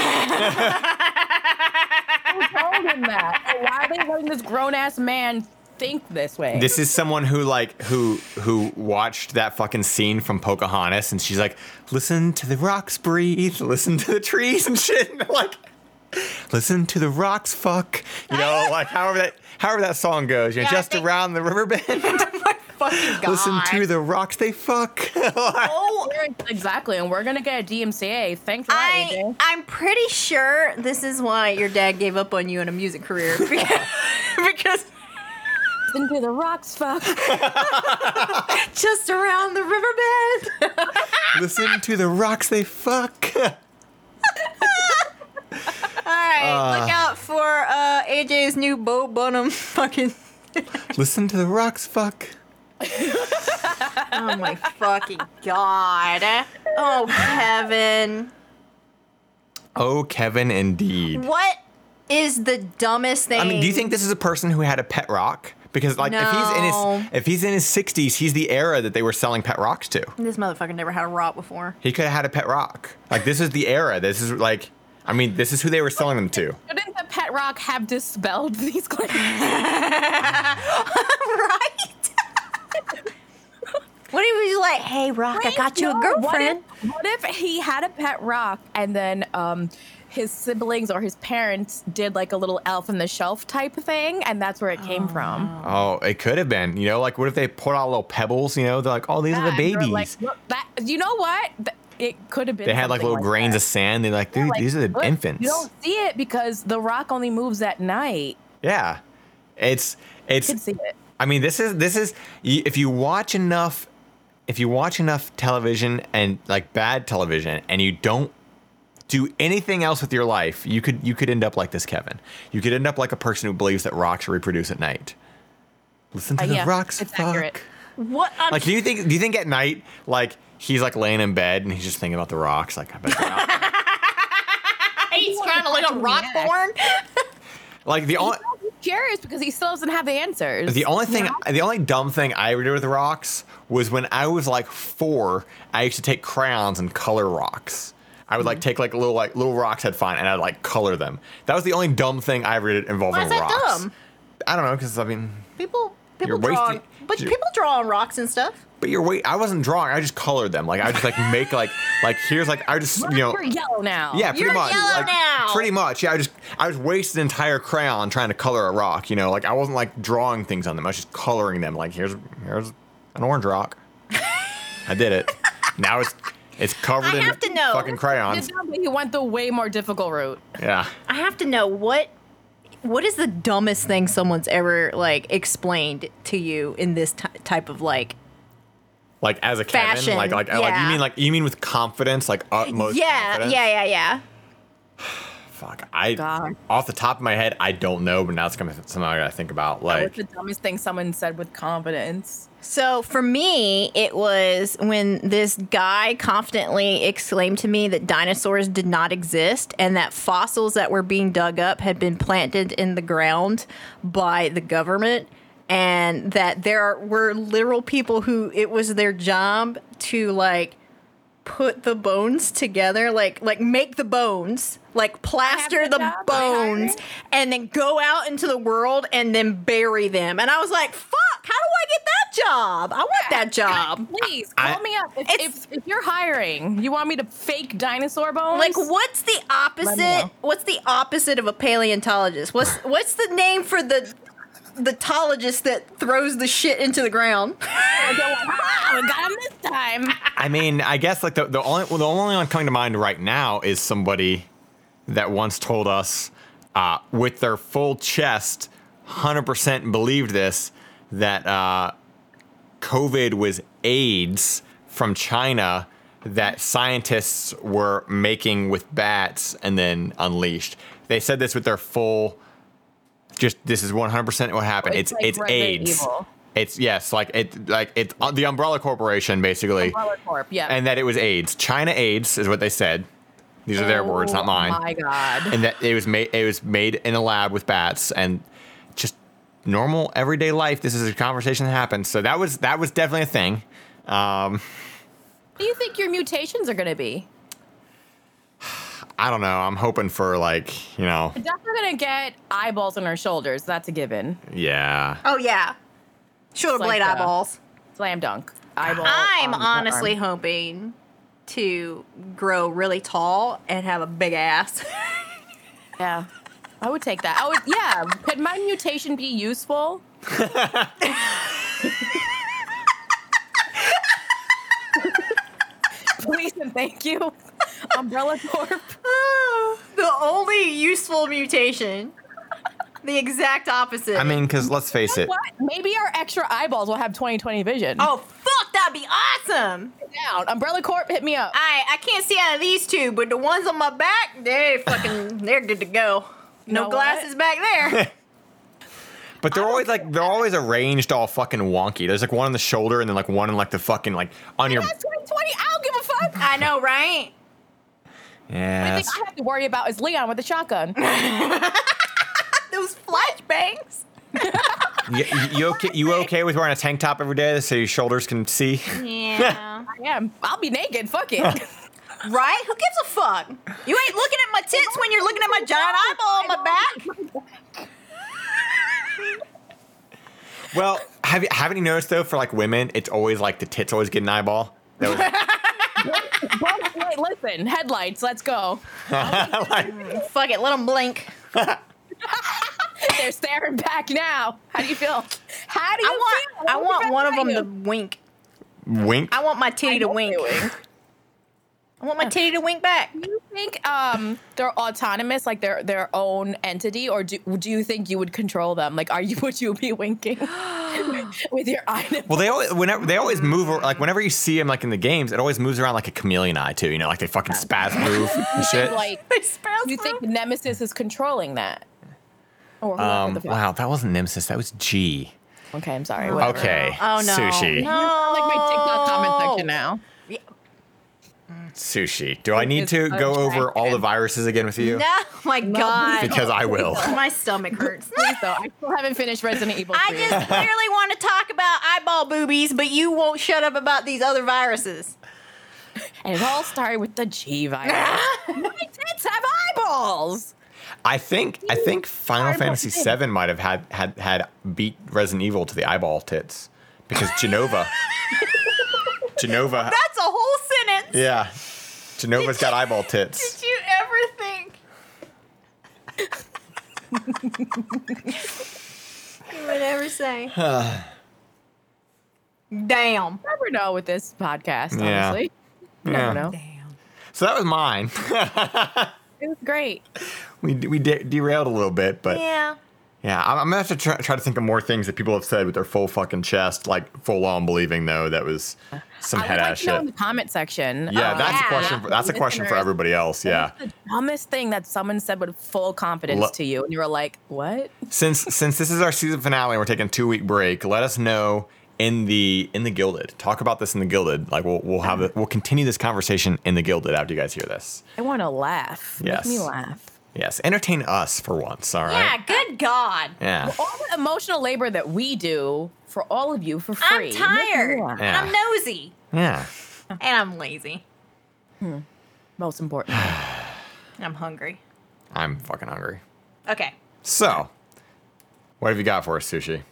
told him that? Why are they letting this grown ass man think this way? This is someone who like who who watched that fucking scene from Pocahontas, and she's like, "Listen to the rocks breathe, listen to the trees and shit." And like, listen to the rocks fuck. You know, like however that however that song goes. You know, Yeah, just think- around the river bend. fucking god. Listen to the rocks they fuck. Oh, exactly, and we're gonna get a DMCA. Thanks, for that, I AJ. I'm pretty sure this is why your dad gave up on you in a music career because, because Listen to the rocks, fuck. just around the riverbed. Listen to the rocks they fuck. All right, look out for uh, AJ's new Bo Burnham fucking. Listen to the rocks fuck. Oh my fucking god! Oh Kevin, Oh, Kevin, indeed. what is the dumbest thing? I mean, do you think this is a person who had a pet rock? Because like if he's in his if he's in his 60s, he's the era that they were selling pet rocks to. this motherfucker never had a rock before? He could have had a pet rock. Like this is the era. This is like I mean, this is who they were selling them to. Shouldn't the pet rock have dispelled these claims? right? What if he was like, "Hey, Rock, I got you a girlfriend." What if, what if he had a pet rock and then um, his siblings or his parents did like a little elf on the shelf type thing, and that's where it came from? Oh, it could have been. You know, like what if they put out little pebbles? You know, they're like, oh, these are the babies. Like, that, you know what? Th- It could have been. they had like something little grains that. of sand. They're like, dude, Like, these are the look, infants. You don't see it because the rock only moves at night. Yeah, it's You it's. can see it. I mean, this is this is if you watch enough, if you watch enough television and like bad television, and you don't do anything else with your life, you could you could end up like this, Kevin. You could end up like a person who believes that rocks reproduce at night. Listen to Uh, the yeah, rocks, it's fuck. accurate. What? I'm Like, do you think do you think at night, like he's like laying in bed and he's just thinking about the rocks? Like, I bet they're out there. he's trying to look a rock born. like the only He's curious because he still doesn't have the answers. The only thing, know? the only dumb thing I ever did with rocks was when I was like four. I used to take crayons and color rocks. I would like mm-hmm. take like little like little rocks I'd find and I'd like color them. That was the only dumb thing I ever did involving Why is that rocks. dumb? I don't know because I mean, People, people You're draw, wasting- on, but people draw on rocks and stuff. But you're wait. I wasn't drawing. I just colored them. Like I just like make like like here's like I just you know You're yellow now. yeah pretty You're much yellow like, now. pretty much yeah. I just I just wasted an entire crayon trying to color a rock. You know like I wasn't like drawing things on them. I was just coloring them. Like here's here's an orange rock. I did it. Now it's it's covered I in have to know. fucking crayons. He went the way more difficult route. Yeah. I have to know what what is the dumbest thing someone's ever like explained to you in this ty type of like Like as a Kevin, Fashion, like like like you mean like you mean with confidence, like utmost yeah confidence? yeah yeah yeah Fuck, I God. off the top of my head, I don't know, but now it's coming something I gotta think about. What's Like, the dumbest thing someone said with confidence? So for me, it was when this guy confidently exclaimed to me that dinosaurs did not exist and that fossils that were being dug up had been planted in the ground by the government and that there were literal people who it was their job to like put the bones together like like make the bones like plaster the the job, bones and then go out into the world and then bury them. And i was like fuck how do i get that job? I want that job. Please call I- me up. If, if, if you're hiring. You want me to fake dinosaur bones? like what's the opposite what's the opposite of a paleontologist? What's what's the name for the the tologist that throws the shit into the ground we got him this time. I mean, I guess like the, the only well, the only one coming to mind right now is somebody that once told us uh, with their full chest, hundred percent believed this that uh, COVID was AIDS from China that scientists were making with bats and then unleashed. They said this with their full. Just this is one hundred percent what happened. It's It's like it's AIDS. Evil. It's yes, like it like it's uh, the Umbrella Corporation basically, Umbrella Corp, yeah. and that it was AIDS. China AIDS is what they said. These are their words, not Oh mine. my god. And that it was made it was made in a lab with bats and just normal everyday life. This is a conversation that happens. So that was that was definitely a thing. Um, What do you think your mutations are going to be? I don't know. I'm hoping for like you know. Definitely gonna get eyeballs on her shoulders. That's a given. Yeah. Oh yeah, shoulder blade like eyeballs. Slam dunk. Eyeball. I'm on honestly hoping to grow really tall and have a big ass. yeah, I would take that. I would. Yeah, could my mutation be useful? Please and thank you. Umbrella Corp. Ah, the only useful mutation. The exact opposite. I mean, because let's face it. What? Maybe our extra eyeballs will have 20/20 vision. oh fuck, that'd be awesome. down. Umbrella Corp, hit me up. I I can't see out of these two, but the ones on my back, they fucking they're good to go. No know glasses back there. But they're always like they're always arranged all fucking wonky. There's like one on the shoulder and then like one in like the fucking like on your That's 2020. I don't give a fuck. I know, right? Yeah. The thing I have to worry about is Leon with the shotgun. Those flashbangs. You, you okay? You okay with wearing a tank top every day so your shoulders can see? Yeah. I am. I'll be naked. Fuck it. right? Who gives a fuck? You ain't looking at my tits when you're looking at my giant eyeball on my back. Well, have you haven't you noticed though for like women, it's always like the tits always get an eyeball. That was- Well, wait, listen. Headlights. Let's go. like, Fuck it, let them blink. They're staring back now. How do you feel? How do you I want feel? I want one of them to. to wink. wink. I want my titty to wink. I want my titty to wink back. Do you think um, they're autonomous, like they're their own entity, or do, do you think you would control them? Like, are you would you be winking with your eye? nipple? Well, they always whenever they always move like whenever you see them like in the games, it always moves around like a chameleon eye too. You know, like they fucking spaz move and shit. Like, They spaz do you think. Nemesis is controlling that? Or Um, wow, that wasn't Nemesis. That was G. Okay, I'm sorry. whatever. Okay. Oh no. Sushi. No. Like my TikTok comment section now. Sushi. Do I need to go over all the viruses again with you? No, my God. Because I will. my stomach hurts. Please though, I still haven't finished Resident Evil. I just clearly want to talk about eyeball boobies, but you won't shut up about these other viruses. and it all started with the G virus. my tits have eyeballs. I think I think Final Eyeball Fantasy tits. VII might have had had had beat Resident Evil to the eyeball tits because Jenova. Jenova. That's a whole sentence. Yeah. Jenova's got eyeball tits. Did you ever think? you would ever say. Damn. Never know with this podcast. Yeah. Honestly, Yeah. never know. Damn. So that was mine. It was great. we we de- derailed a little bit, but yeah, Yeah. I'm, I'm gonna have to try, try to think of more things that people have said with their full fucking chest, like full on believing though that was some I would head like ass to know in shit. the comment section. Yeah, um, that's yeah. a question. For, that's a question for everybody else. Yeah. What's the dumbest thing that someone said with full confidence Lo- to you, and you were like, "What?" since since this is our season finale and we're taking two week break, let us know in the in the Guilded. Talk about this in the Guilded. Like we'll we'll have it. We'll continue this conversation in the Guilded after you guys hear this. I want to laugh. Yes. Make me laugh. Yes, entertain us for once. all right? Yeah, good God. Yeah. All the emotional labor that we do for all of you for free. I'm tired. Make me laugh. And I'm nosy. Yeah. And I'm lazy. Hmm. Most important. I'm hungry. I'm fucking hungry. Okay. So, what have you got for us, sushi?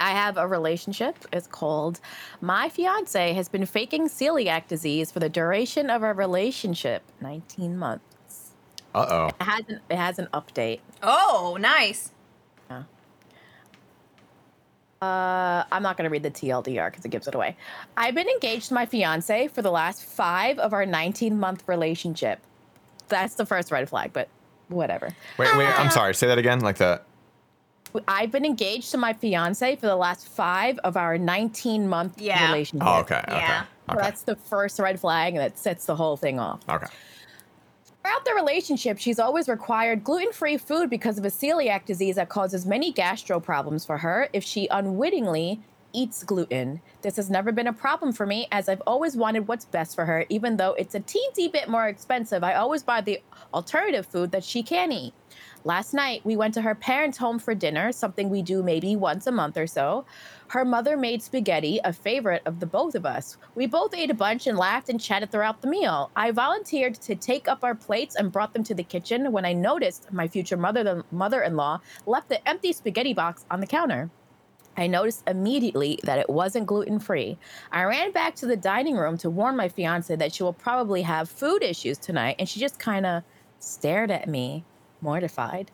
I have a relationship. It's called My Fiance Has Been Faking Celiac Disease for the Duration of Our Relationship 19 months. Uh oh. It has an, it has an update. Oh, nice. Uh, I'm not going to read the TLDR because it gives it away. I've been engaged to my fiance for the last five of our 19 month relationship. That's the first red flag, but whatever. Wait, wait. I'm sorry. Say that again. Like the. I've been engaged to my fiance for the last five of our 19 month Yeah. relationship. Oh, okay. Okay. Yeah. So Okay. that's the first red flag that sets the whole thing off. Okay. Throughout the relationship, she's always required gluten free food because of a celiac disease that causes many gastro problems for her if she unwittingly eats gluten. This has never been a problem for me as I've always wanted what's best for her, even though it's a teensy bit more expensive. I always buy the alternative food that she can eat. Last night, we went to her parents' home for dinner, something we do maybe once a month or so. Her mother made spaghetti, a favorite of the both of us. We both ate a bunch and laughed and chatted throughout the meal. I volunteered to take up our plates and brought them to the kitchen when I noticed my future mother mother-in-law left the empty spaghetti box on the counter. I noticed immediately that it wasn't gluten free. I ran back to the dining room to warn my fiance that she will probably have food issues tonight, and she just kind of stared at me, mortified.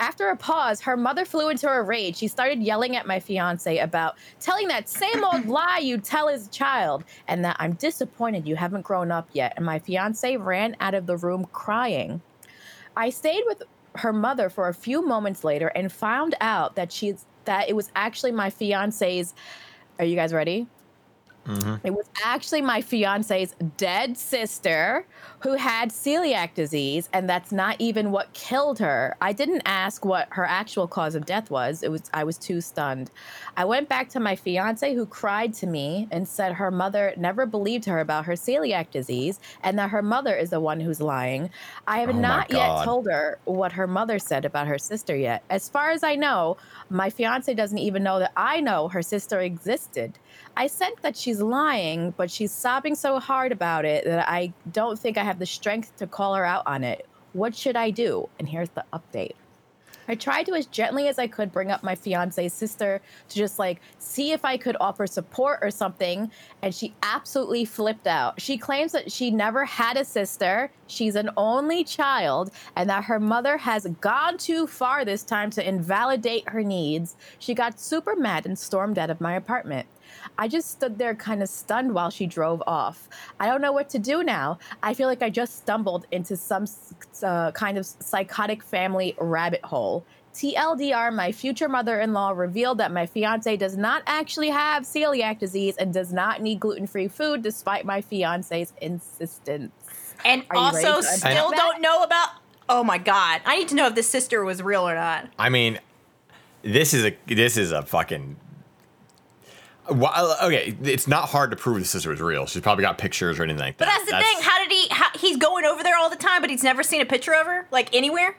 After a pause, her mother flew into a rage. She started yelling at my fiance about telling that same old lie you tell his child and that I'm disappointed you haven't grown up yet. And my fiance ran out of the room crying. I stayed with her mother for a few moments later and found out that she's that it was actually my fiance's Are you guys ready? Mm-hmm. It was actually my fiance's dead sister who had celiac disease, and that's not even what killed her. I didn't ask what her actual cause of death was. It was I was too stunned. I went back to my fiance who cried to me and said her mother never believed her about her celiac disease and that her mother is the one who's lying. I have Oh not yet told her what her mother said about her sister yet. As far as I know, my fiance doesn't even know that I know her sister existed. I said that she's lying, but she's sobbing so hard about it that I don't think I have the strength to call her out on it. What should I do? And here's the update. I tried to as gently as I could bring up my fiance's sister to just like see if I could offer support or something, and she absolutely flipped out. She claims that she never had a sister, she's an only child, and that her mother has gone too far this time to invalidate her needs. She got super mad and stormed out of my apartment. I just stood there kind of stunned while she drove off. I don't know what to do now. I feel like I just stumbled into some uh, kind of psychotic family rabbit hole. TLDR, my future mother in law revealed that my fiance does not actually have celiac disease and does not need gluten free food despite my fiance's insistence. And Are also still that? don't know about. Oh my god! I need to know if this sister was real or not. I mean, this is a this is a fucking. Well, okay, it's not hard to prove the sister was real. She's probably got pictures or anything like that. But that's the thing. How did he? How, he's going over there all the time, but he's never seen a picture of her, like anywhere.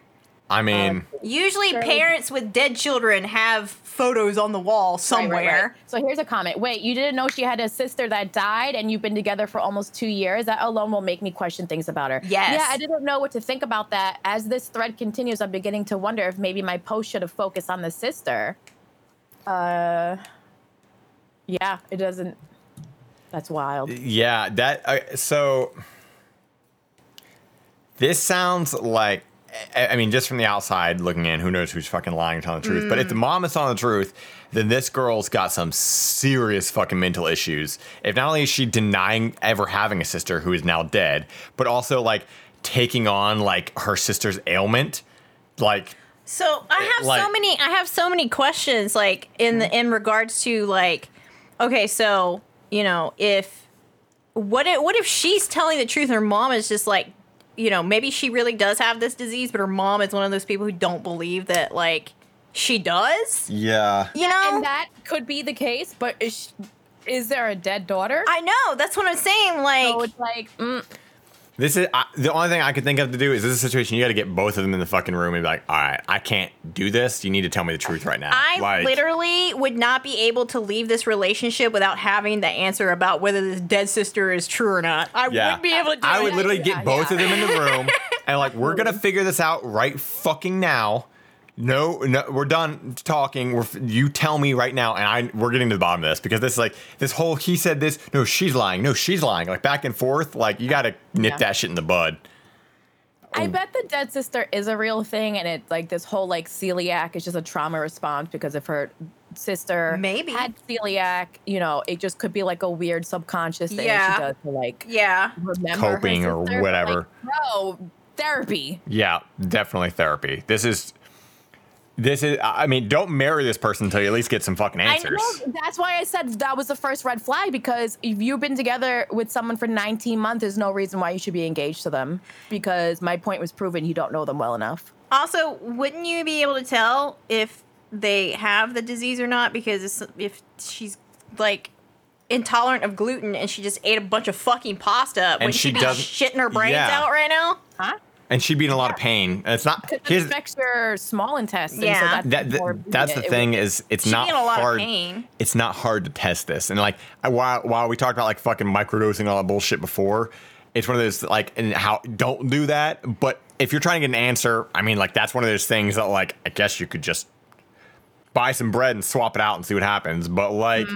I mean, Usually, Sure. parents with dead children have photos on the wall somewhere. Right, right, right. So here's a comment. Wait, you didn't know she had a sister that died and you've been together for almost two years? That alone will make me question things about her. Yes. Yeah, I didn't know what to think about that. As this thread continues, I'm beginning to wonder if maybe my post should have focused on the sister. Uh, yeah, it doesn't. That's wild. yeah, that. Uh, so this sounds like. I I mean, just from the outside looking in, who knows who's fucking lying or telling the truth? But if the mom is telling the truth, then this girl's got some serious fucking mental issues. If not only is she denying ever having a sister who is now dead, but also like taking on like her sister's ailment, like So I have Like- so many. I have so many questions, like in the in regards to like, okay, so you know, if what if what if she's telling the truth, and her mom is just like, you know, maybe she really does have this disease, but her mom is one of those people who don't believe that like she does. yeah. You know, And that could be the case, but is, is there a dead daughter? I know that's what I'm saying. Like, so it's like, mm, This is I, the only thing I could think of to do is this is a situation you got to get both of them in the fucking room and be like, all right, I can't do this. You need to tell me the truth right now. I like, literally would not be able to leave this relationship without having the answer about whether this dead sister is true or not. I yeah, wouldn't be able to do I it. would literally Yeah, get both yeah. of them in the room and like we're gonna figure this out right fucking now. No, no, we're done talking. We're you tell me right now, and I we're getting to the bottom of this because this is like this whole he said this. No, she's lying. No, she's lying. Like back and forth. Like you got to nip Yeah. that shit in the bud. I bet the dead sister is a real thing, and it like this whole like celiac is just a trauma response because if her sister Maybe. had celiac, you know, it just could be like a weird subconscious thing Yeah. she does to like Yeah. remember her Coping or sister, but, whatever. Like, no therapy. Yeah, definitely therapy. This is. This is. I mean, don't marry this person until you at least get some fucking I answers. know that's why I said that was the first red flag because if you've been together with someone for 19 months, there's no reason why you should be engaged to them because my point was proven you don't know them well enough. Also, wouldn't you be able to tell if they have the disease or not? Because if she's like intolerant of gluten and she just ate a bunch of fucking pasta, would she she, be doesn't- shitting her brains Yeah. out right now? Huh? And she'd be in a lot of pain. It's not. Because it Here's, affects your small intestine. Yeah. So that's, that, that- that's the it thing would- is it's not be in a lot of hard pain. it's not hard to test this and like I- while, while we talked about like fucking microdosing and all that bullshit before it's one of those like and how don't do that but if you're trying to get an answer i mean like that's one of those things that like i guess you could just buy some bread and swap it out and see what happens but like Mm-hmm.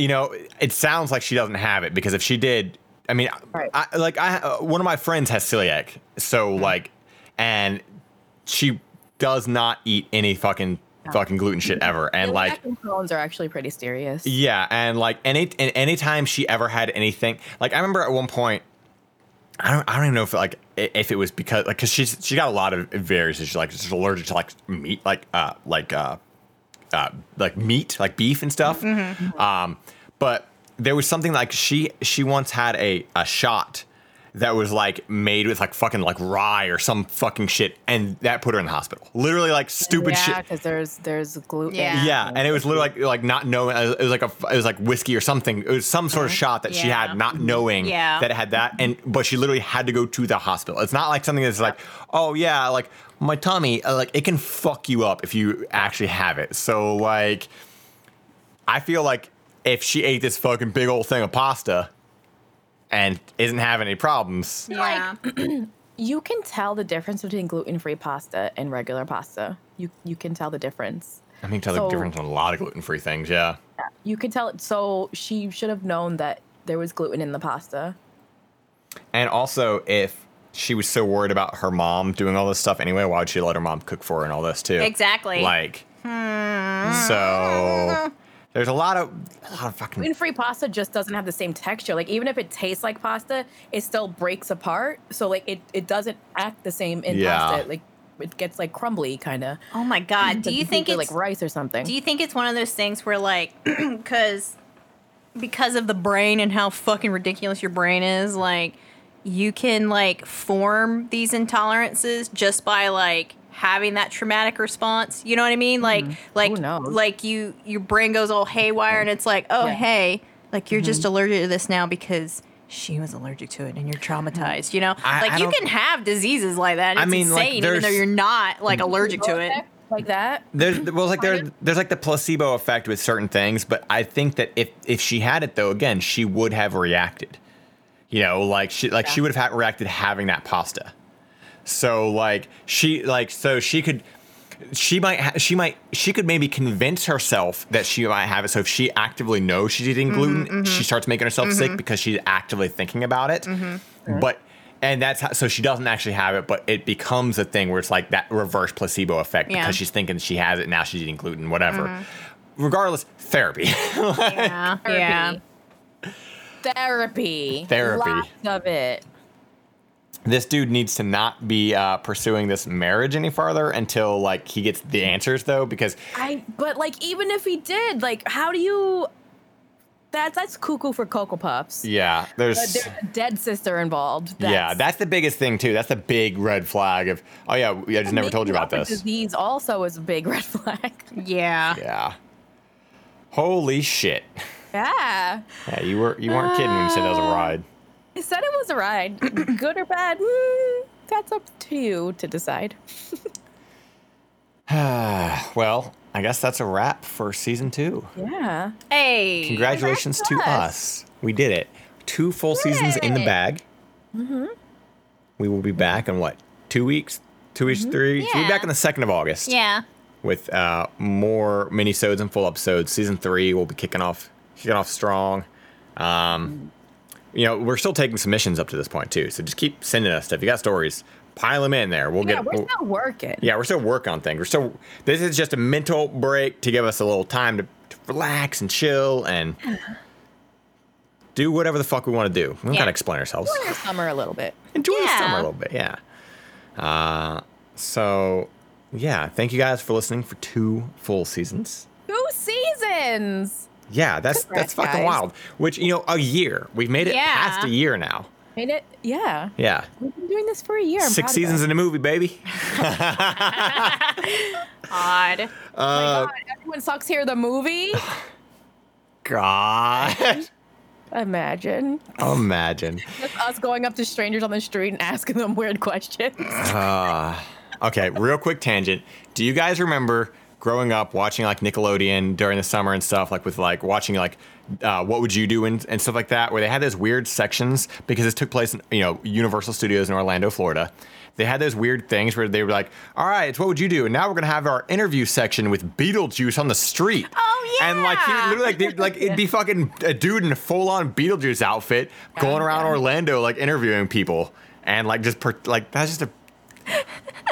you know it sounds like she doesn't have it because if she did i mean Right. I, like i uh, one of my friends has celiac so Mm-hmm. like and she does not eat any fucking fucking gluten shit ever, and like mac and are actually pretty serious. yeah, and like any and anytime she ever had anything, like I remember at one point, I don't I don't even know if like if it was because like because she's she got a lot of various issues like she's allergic to like meat like uh like uh uh like meat like beef and stuff. Um, but there was something like she she once had a a shot that was like made with like fucking like rye or some fucking shit, and that put her in the hospital. Literally like stupid yeah, shit. because there's there's gluten. Yeah. Yeah, and it was literally like like not knowing it was like a it was like whiskey or something. It was some sort of shot that she had, not knowing Yeah. that it had that, and but she literally had to go to the hospital. It's not like something that's like, oh yeah, like my tummy, uh, like it can fuck you up if you actually have it. So like, I feel like if she ate this fucking big old thing of pasta and isn't having any problems, Yeah. You can tell the difference between gluten-free pasta and regular pasta. You you can tell the difference. I mean, tell So- the difference on a lot of gluten free things. Yeah. You can tell it. So she should have known that there was gluten in the pasta. And also, if she was so worried about her mom doing all this stuff anyway, why would she let her mom cook for her and all this too? Exactly. Like, hmm. so there's a lot of a lot of fucking Gluten-free pasta just doesn't have the same texture. Like even if it tastes like pasta, it still breaks apart. So like it, it doesn't act the same in Yeah. pasta. Like it gets like crumbly kind of. oh my god. Do you think it's like rice or something? Do you think it's one of those things where like because because of the brain and how fucking ridiculous your brain is, like you can like form these intolerances just by like having that traumatic response. You know what I mean? Like mm-hmm. like Who knows? like you your brain goes all haywire and it's like, "Oh, Yeah. hey, like you're just mm-hmm. allergic to this now because she was allergic to it and you're traumatized, you know? I- like I you can have diseases like that. It's I mean, like, insane even though you're not like allergic to it. Like that. there's well like there there's like the placebo effect with certain things, but I think that if if she had it though, again, she would have reacted. You know, like she like she would have had reacted having that pasta. So like she like so she could she might ha- she might she could maybe convince herself that she might have it. So if she actively knows she's eating mm-hmm, gluten, mm-hmm. she starts making herself sick mm-hmm. because she's actively thinking about it. But and that's how, so she doesn't actually have it, but it becomes a thing where it's like that reverse placebo effect Yeah. because she's thinking she has it now. She's eating gluten, whatever. Regardless, therapy. Yeah. Yeah. Therapy. Therapy. Lots of it. This dude needs to not be uh, pursuing this marriage any farther until like he gets the answers though, because I but like even if he did, like how do you that's that's cuckoo for Cocoa Puffs. yeah, there's. Uh, there's a dead sister involved. yeah, that's the biggest thing too. That's the big red flag of. Oh yeah, I just never told you about making up a this. Disease also is a big red flag. Yeah. Yeah. Holy shit. yeah. Yeah, you were you weren't kidding when you said that was a ride. I said it was a ride. Good or bad? Mm, that's up to you to decide. Well, I guess that's a wrap for season two. Yeah. Hey. Congratulations to Congrats to us. We did it. Two full seasons in the bag. Mm-hmm. We will be back in what? Two weeks? Two weeks, three weeks? We'll be back on the second of August. Yeah. with uh, more minisodes and full episodes. Season three will be kicking off kicking off strong. Um, you know, we're still taking submissions up to this point too, so just keep sending us stuff. If you got stories, pile them in there. We'll get Yeah, get. we're we'll- still working. yeah, we're still working on things. We're still. This is just a mental break to give us a little time to, to relax and chill and do whatever the fuck we want to do. We don't Yeah. gotta explain ourselves. Enjoy the summer a little bit. Enjoy the summer a little bit, yeah. Uh, so yeah, thank you guys for listening for two full seasons. Two seasons. Yeah, that's that's fucking guys. wild. Which you know, a year. We've made it Yeah. past a year now. Made it. Yeah. Yeah, We've been doing this for a year. I'm six seasons in a movie, baby. Odd. Oh my uh, God, everyone sucks here. The movie. God, Imagine imagine. just us going up to strangers on the street and asking them weird questions. Uh, okay, real quick tangent. Do you guys remember growing up watching like Nickelodeon during the summer and stuff, like with like watching like uh, what would you do and, and stuff like that, where they had those weird sections because this took place in you know Universal Studios in Orlando, Florida. They had those weird things where they were like, "All right, it's what would you do?" And now we're gonna have our interview section with Beetlejuice on the street. Oh, yeah! And like he yeah. literally like, they, like it'd be fucking a dude in a full on Beetlejuice outfit going around. Orlando like interviewing people and like just per, like that's just a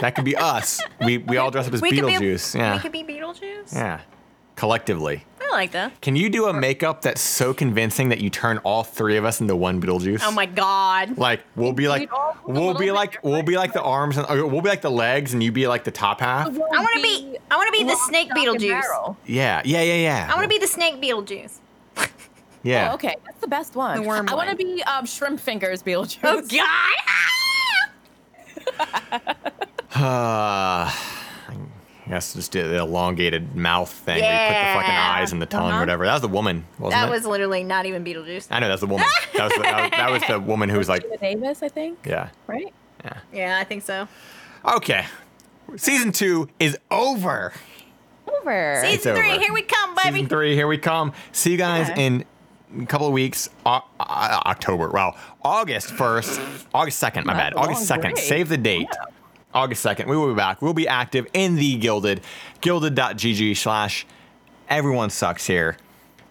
That could be us. We we all dress up as we could be Beetlejuice. yeah. we could be Beetlejuice. yeah. Collectively. I like that. Can you do a makeup that's so convincing that you turn all three of us into one Beetlejuice? Oh my god. Like we'll be like We'd all look a we'll little be bit like we'll be like the arms and or we'll be like the legs and you be like the top half. I want to be. I want to be the snake Beetlejuice. Yeah, yeah, yeah, yeah. I want to be the snake Beetlejuice. Yeah. Oh, okay, that's the best one. The worm I want to one. be um, shrimp fingers Beetlejuice. Oh god. Uh, I guess just did the elongated mouth thing where you put the fucking Yeah. eyes and the tongue, Uh-huh. whatever. That was the woman, wasn't That it? was literally not even Beetlejuice. I know that's the woman. that, was the, that, was, that was the woman who was like, Geena Davis, I think. yeah, Right. yeah. Yeah, I think so. Okay, season two is over. Over. It's Season three, over. here we come, baby. Season three, here we come. See you guys Okay. in a couple of weeks. O- uh, October. Wow, August first, August second. My bad. That's a August long second. break. Save the date. August second. We will be back. We'll be active in the Guilded, guilded.gg slash. Everyone sucks here.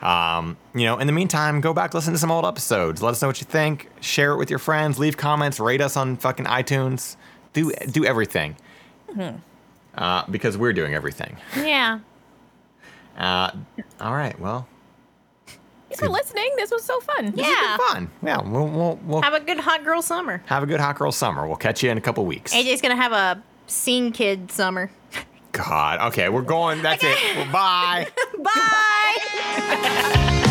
Um, you know, in the meantime, go back listen to some old episodes. Let us know what you think. Share it with your friends. Leave comments. Rate us on fucking iTunes. Do do everything. Uh, because we're doing everything. Yeah. Uh, all right. Well, Thanks for listening. This was so fun. this has Yeah. been fun. Yeah. We'll we'll, we'll Have a good hot girl summer. have a good hot girl summer. We'll catch you in a couple weeks. AJ's gonna have a scene kid summer. God. Okay, we're going. That's it. Well, bye. Bye.